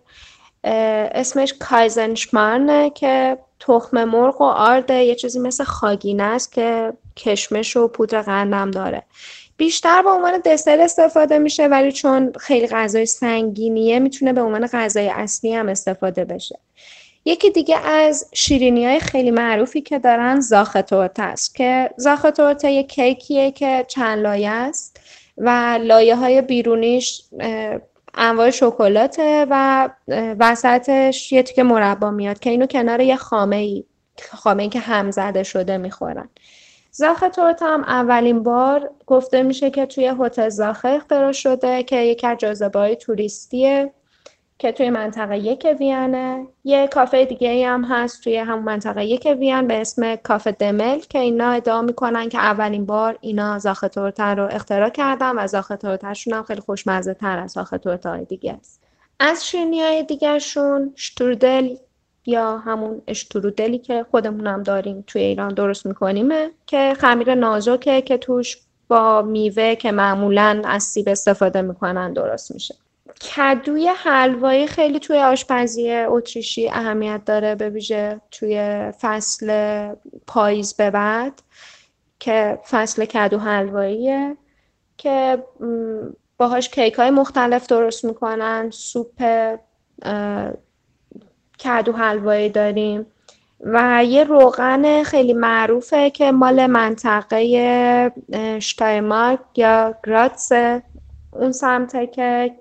اسمش کایزنشمانه که تخم مرغ و آرد یه چیزی مثل خاگینه است که کشمش و پودر قندم داره. بیشتر به عنوان دسر استفاده میشه ولی چون خیلی غذای سنگینیه می‌تونه به عنوان غذای اصلی هم استفاده بشه. یکی دیگه از شیرینی های خیلی معروفی که دارن زاختورت است که زاختورت یه کیکیه که چند لایه است و لایه های بیرونیش انواع شکلاته و وسطش یه تیکه مربا میاد که اینو کنار یه خامه ای خامه ای که هم زده شده می‌خورن. زاخه تورت هم اولین بار گفته میشه که توی هتل زاخه اختراع شده که یکی از جاذبه‌های توریستیه. که توی منطقه یک وینه یه کافه دیگه هم هست توی همون منطقه یک وین به اسم کافه دمل که اینا ادعا می‌کنن که اولین بار اینا زاخ تورته رو اختراع کردن و زاخ تورتهشون هم خیلی خوشمزه تر از زاخ تورته های دیگه است. از شیرینی های دیگرشون شترودل یا همون اشترودلی که خودمون هم داریم توی ایران درست میکنیمه که خمیر نازکه که توش با میوه که معمولا از سیب استفاده می‌کنن درست میشه. کدوی حلوایی خیلی توی آشپزی اتریشی اهمیت داره به ویژه توی فصل پاییز به بعد که فصل کدو حلواییه که باهاش کیک های مختلف درست می‌کنن سوپ کدو حلوایی داریم و یه روغن خیلی معروفه که مال منطقه شتایمارک یا گراتس اون سمته که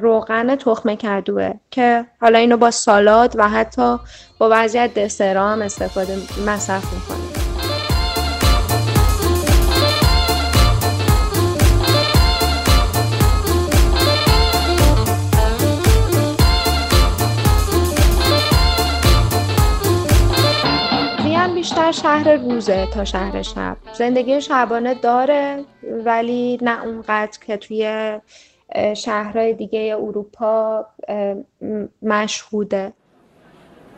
روغن تخم کدوه که حالا اینو با سالاد و حتی با بعضی از دسرها هم استفاده مصرف می‌کنه. بیشتر شهر روزه تا شهر شب. زندگی شبانه داره ولی نه اونقدر که توی شهرهای دیگه اروپا مشهوده.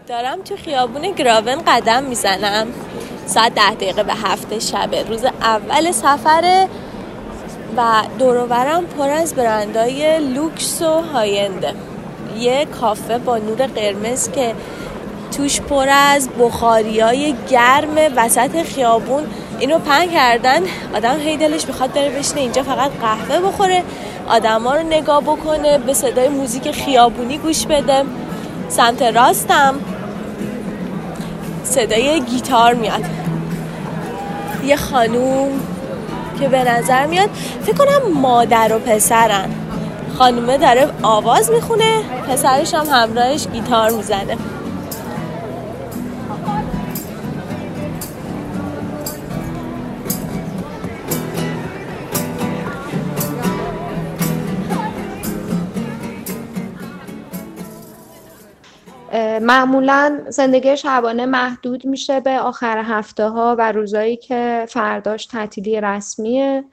دارم تو خیابون گراون قدم می‌زنم. ساعت ده دقیقه به هفت شبه روز اول سفره و دوروبرم پر از برندهای لوکس و هاینده یه کافه با نور قرمز که توش پر از بخاری های گرم وسط خیابون. اینو پهن کردن. آدم هی دلش می‌خواد بره بشینه. اینجا فقط قهوه بخوره. آدما رو نگاه بکنه به صدای موزیک خیابونی گوش بده. سمت راستم صدای گیتار میاد. یه خانوم که به نظر میاد فکر کنم مادر و پسرن. خانومه داره آواز می‌خونه. پسرش هم همراهش گیتار می‌زنه. معمولا زندگی شبانه محدود میشه به آخر هفته ها و روزایی که فرداش تعطیلی رسمیه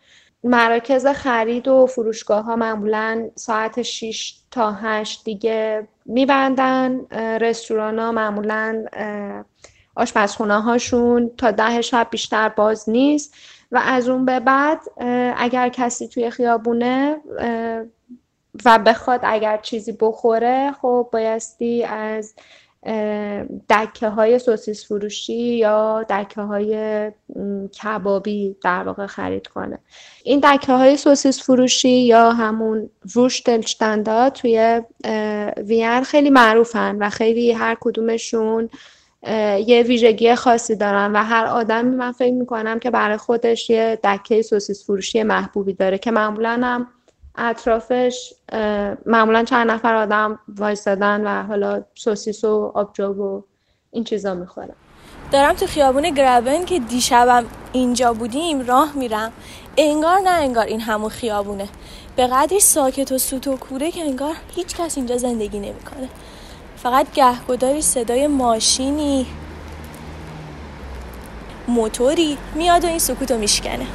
مراکز خرید و فروشگاه ها معمولا ساعت 6 تا 8 دیگه میبندن. رستوران ها معمولا آشپزخونه هاشون تا ده شب بیشتر باز نیست. و از اون به بعد اگر کسی توی خیابونه و بخواد اگر چیزی بخوره خب بایستی از دکه های سوسیس فروشی یا دکه های کبابی در واقع خرید کنه. این دکه های سوسیس فروشی یا همون وورشتلشتندا توی اه، وین خیلی معروفن و خیلی هر کدومشون یه ویژگی خاصی دارن و هر آدمی من فکر می‌کنم که برای خودش یه دکه سوسیس فروشی محبوبی داره که معمولا هم اطرافش معمولا چند نفر آدم وایستادن و حالا سوسیس و آبجو و این چیزا می‌خورن. دارم تو خیابون گرابن که دیشبم اینجا بودیم راه میرم. انگار نه انگار این همون خیابونه. به قدری ساکت و سوت و کوره که انگار هیچ کس اینجا زندگی نمی‌کنه. فقط گهگداری صدای ماشینی موتوری میاد و این سکوت رو میشکنه.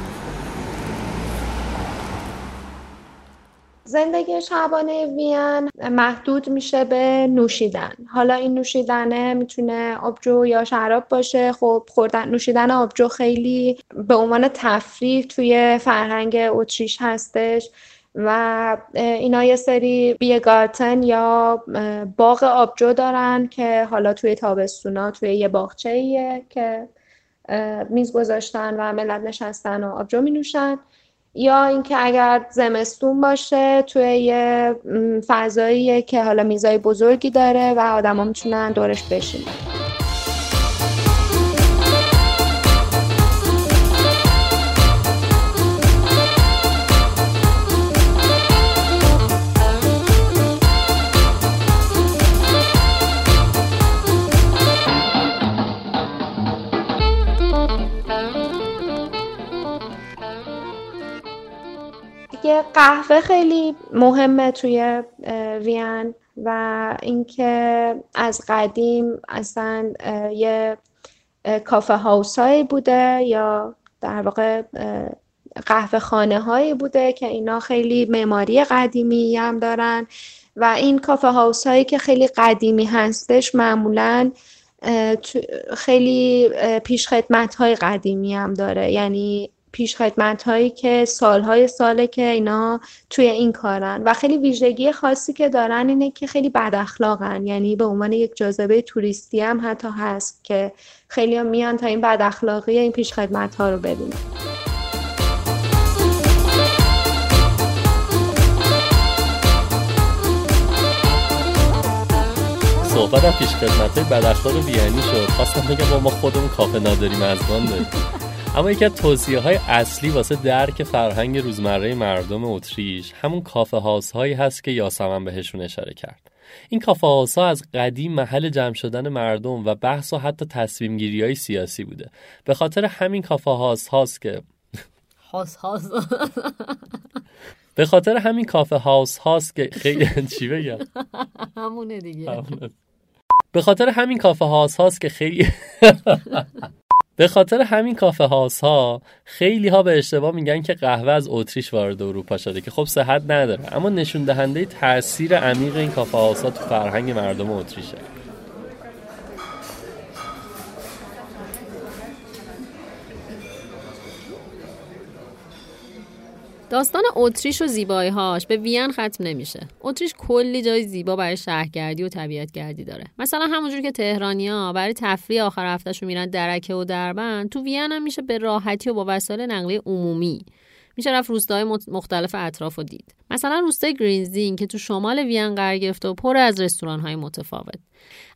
زندگی شبانه وین محدود میشه به نوشیدن. حالا این نوشیدنه می‌تونه آبجو یا شراب باشه. خب خوردن نوشیدن آبجو خیلی به عنوان تفریح توی فرهنگ اتریش هستش و اینا یه سری بیگارتن یا باغ آبجو دارن که حالا توی تابستونا توی یه باغچه‌ایه که میز گذاشتن و ملت نشستن و آبجو می نوشن یا اینکه اگر زمستون باشه توی یه م، فضاییه که حالا میزای بزرگی داره و آدما می‌تونن دورش بشینن. دیگه قهوه خیلی مهمه توی وین و اینکه از قدیم اصلا یه کافه هاوس هایی بوده یا در واقع قهوه خانه هایی بوده که اینا خیلی معماری قدیمی هم دارن و این کافه هاوس هایی که خیلی قدیمی هستش معمولا خیلی پیش خدمت های قدیمی هم داره. یعنی پیش خدمت هایی که سالهای ساله که اینا توی این کارن. و خیلی ویژگی خاصی که دارن اینه که خیلی بد اخلاقن. یعنی به عنوان یک جاذبه توریستی هم حتی هست که خیلی هم میان تا این بد اخلاقی این پیش خدمت ها رو ببینن. صحبت هم پیش خدمت های بد اخلاق وینی شد. خواستم بگم ما خودمون کافه نداریم مزبان داریم (laughs) اما یکی از توصیه های اصلی واسه درک فرهنگ روزمره مردم اتریش همون کافه هاوس هایی هست که یاسمن بهشون اشاره کرد. این کافه هاوس ها از قدیم محل جمع شدن مردم و بحث و حتی تصمیم گیری های سیاسی بوده. به خاطر همین کافه هاوس هاست که هاس هاس (laughs) به خاطر همین کافه هاوس هاست که خیلی (laughs) چی بگم؟ همونه دیگه. به خاطر همین کافه هاوس هاست که خیلی (laughs) به خاطر همین کافه هاوس ها خیلی ها به اشتباه میگن که قهوه از اتریش وارد اروپا شده که خب صحت نداره. اما نشون دهنده تاثیر عمیق این کافه هاوس ها تو فرهنگ مردم اتریشه. داستان اتریش و زیبایی‌هاش به وین ختم نمیشه. اتریش کلی جای زیبا برای شهرگردی و طبیعتگردی داره. مثلا همونجور که تهرانیا برای تفریح آخر هفتهشون میرن درکه و دربند، تو وین هم میشه به راحتی و با وسایل نقلیه عمومی میشه رفت روستاهای مختلف اطراف و دید. مثلا روستای گرینزینگ که تو شمال وین قرار گرفته و پر از رستوران های متفاوت.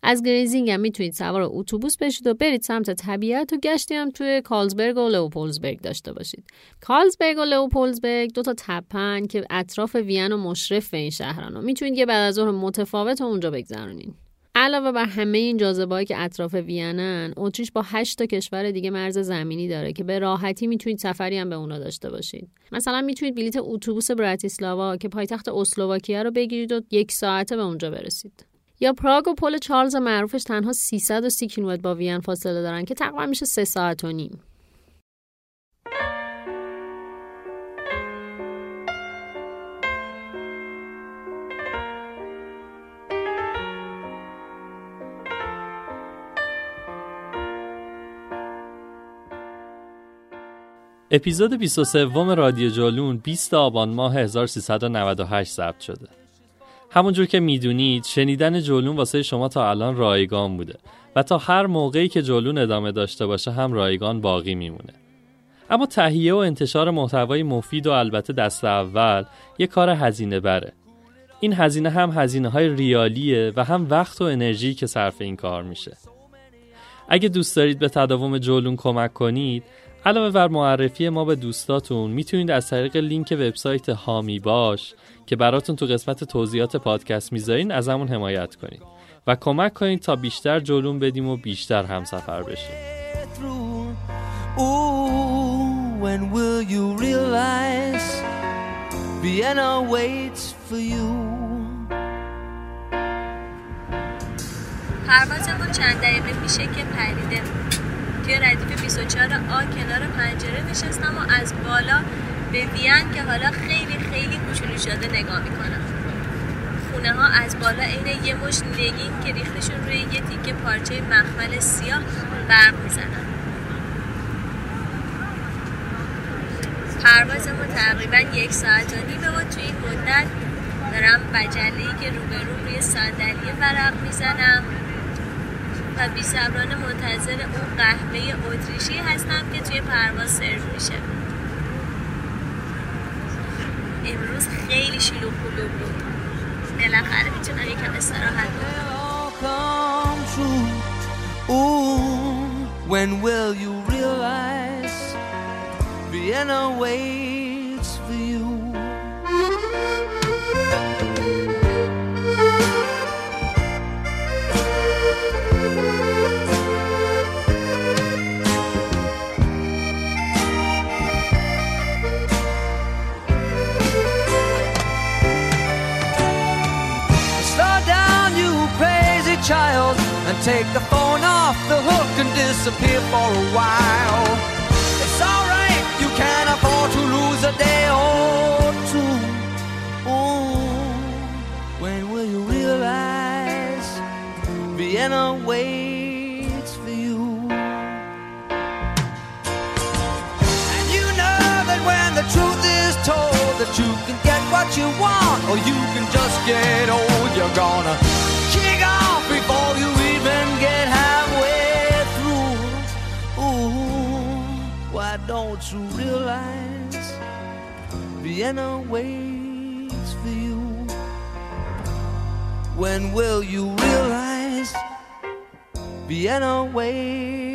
از گرینزینگ هم می‌تونید سوار اتوبوس بشید و برید سمت طبیعت و گشتی هم توی کالنبرگ و لئوپولدزبرگ داشته باشید. کالزبرگ و لوپولزبرگ دو تا تپن که اطراف وین و مشرف به این شهران و می‌تونید یه بعد از ظهر متفاوت اونجا بگذرونین. علاوه بر همه این جاذبه‌ای که اطراف وینن اتریش با 8 تا کشور دیگه مرز زمینی داره که به راحتی می‌تونید سفری هم به اونا داشته باشید. مثلا می‌تونید بلیت اتوبوس براتیسلاوا که پایتخت اسلوواکیه رو بگیرید و یک ساعته به اونجا برسید. یا پراگ و پل چارلز معروفش تنها 330 کیلومتر با وین فاصله دارن که تقریبا میشه 3 ساعت و نیم. اپیزود 23 رادیو جالون 20 آبان ماه 1398 ضبط شده. همونجور که می‌دونید شنیدن جولون واسه شما تا الان رایگان بوده و تا هر موقعی که جولون ادامه داشته باشه هم رایگان باقی میمونه. اما تهیه و انتشار محتوای مفید و البته دست اول یه کار هزینه بره. این هزینه هم هزینه های ریالیه و هم وقت و انرژی که صرف این کار میشه. اگه دوست دارید به تداوم جولون کمک کنید علاوه بر معرفی ما به دوستاتون می‌تونید از طریق لینک وبسایت هامی باش که براتون تو قسمت توضیحات پادکست می‌ذارین از همون حمایت کنید و کمک کنید تا بیشتر جلوم بدیم و بیشتر همسفر بشیم. پروازمون چند دقیقه میشه که پریده. توی ردیف 24 آ کنار پنجره نشستم و از بالا به وین که حالا خیلی خیلی کوچولو شده نگاه می‌کنم. خونه ها از بالا عین یه مش نگین که ریختشون روی یه تیکه پارچه مخمل سیاه برق می‌زنن پروازمون تقریبا یک ساعت و نیمه و توی این مدت دارم بجلی که روبرو روی صندلی ورق می‌زنم. و بی منتظر اون قهوه اتریشی هستم که توی پرواز سرو میشه. امروز خیلی شلوغ بود. بالاخره می‌تونم یکم استراحت When will you realize Vienna waits for you? Take the phone off the hook and disappear for a while. It's alright, you can afford to lose a day or two. Ooh, when will you realize Vienna waits for you? And you know that when the truth is told that you can get what you want or you can just get old, you realize Vienna waits for you? When will you realize Vienna waits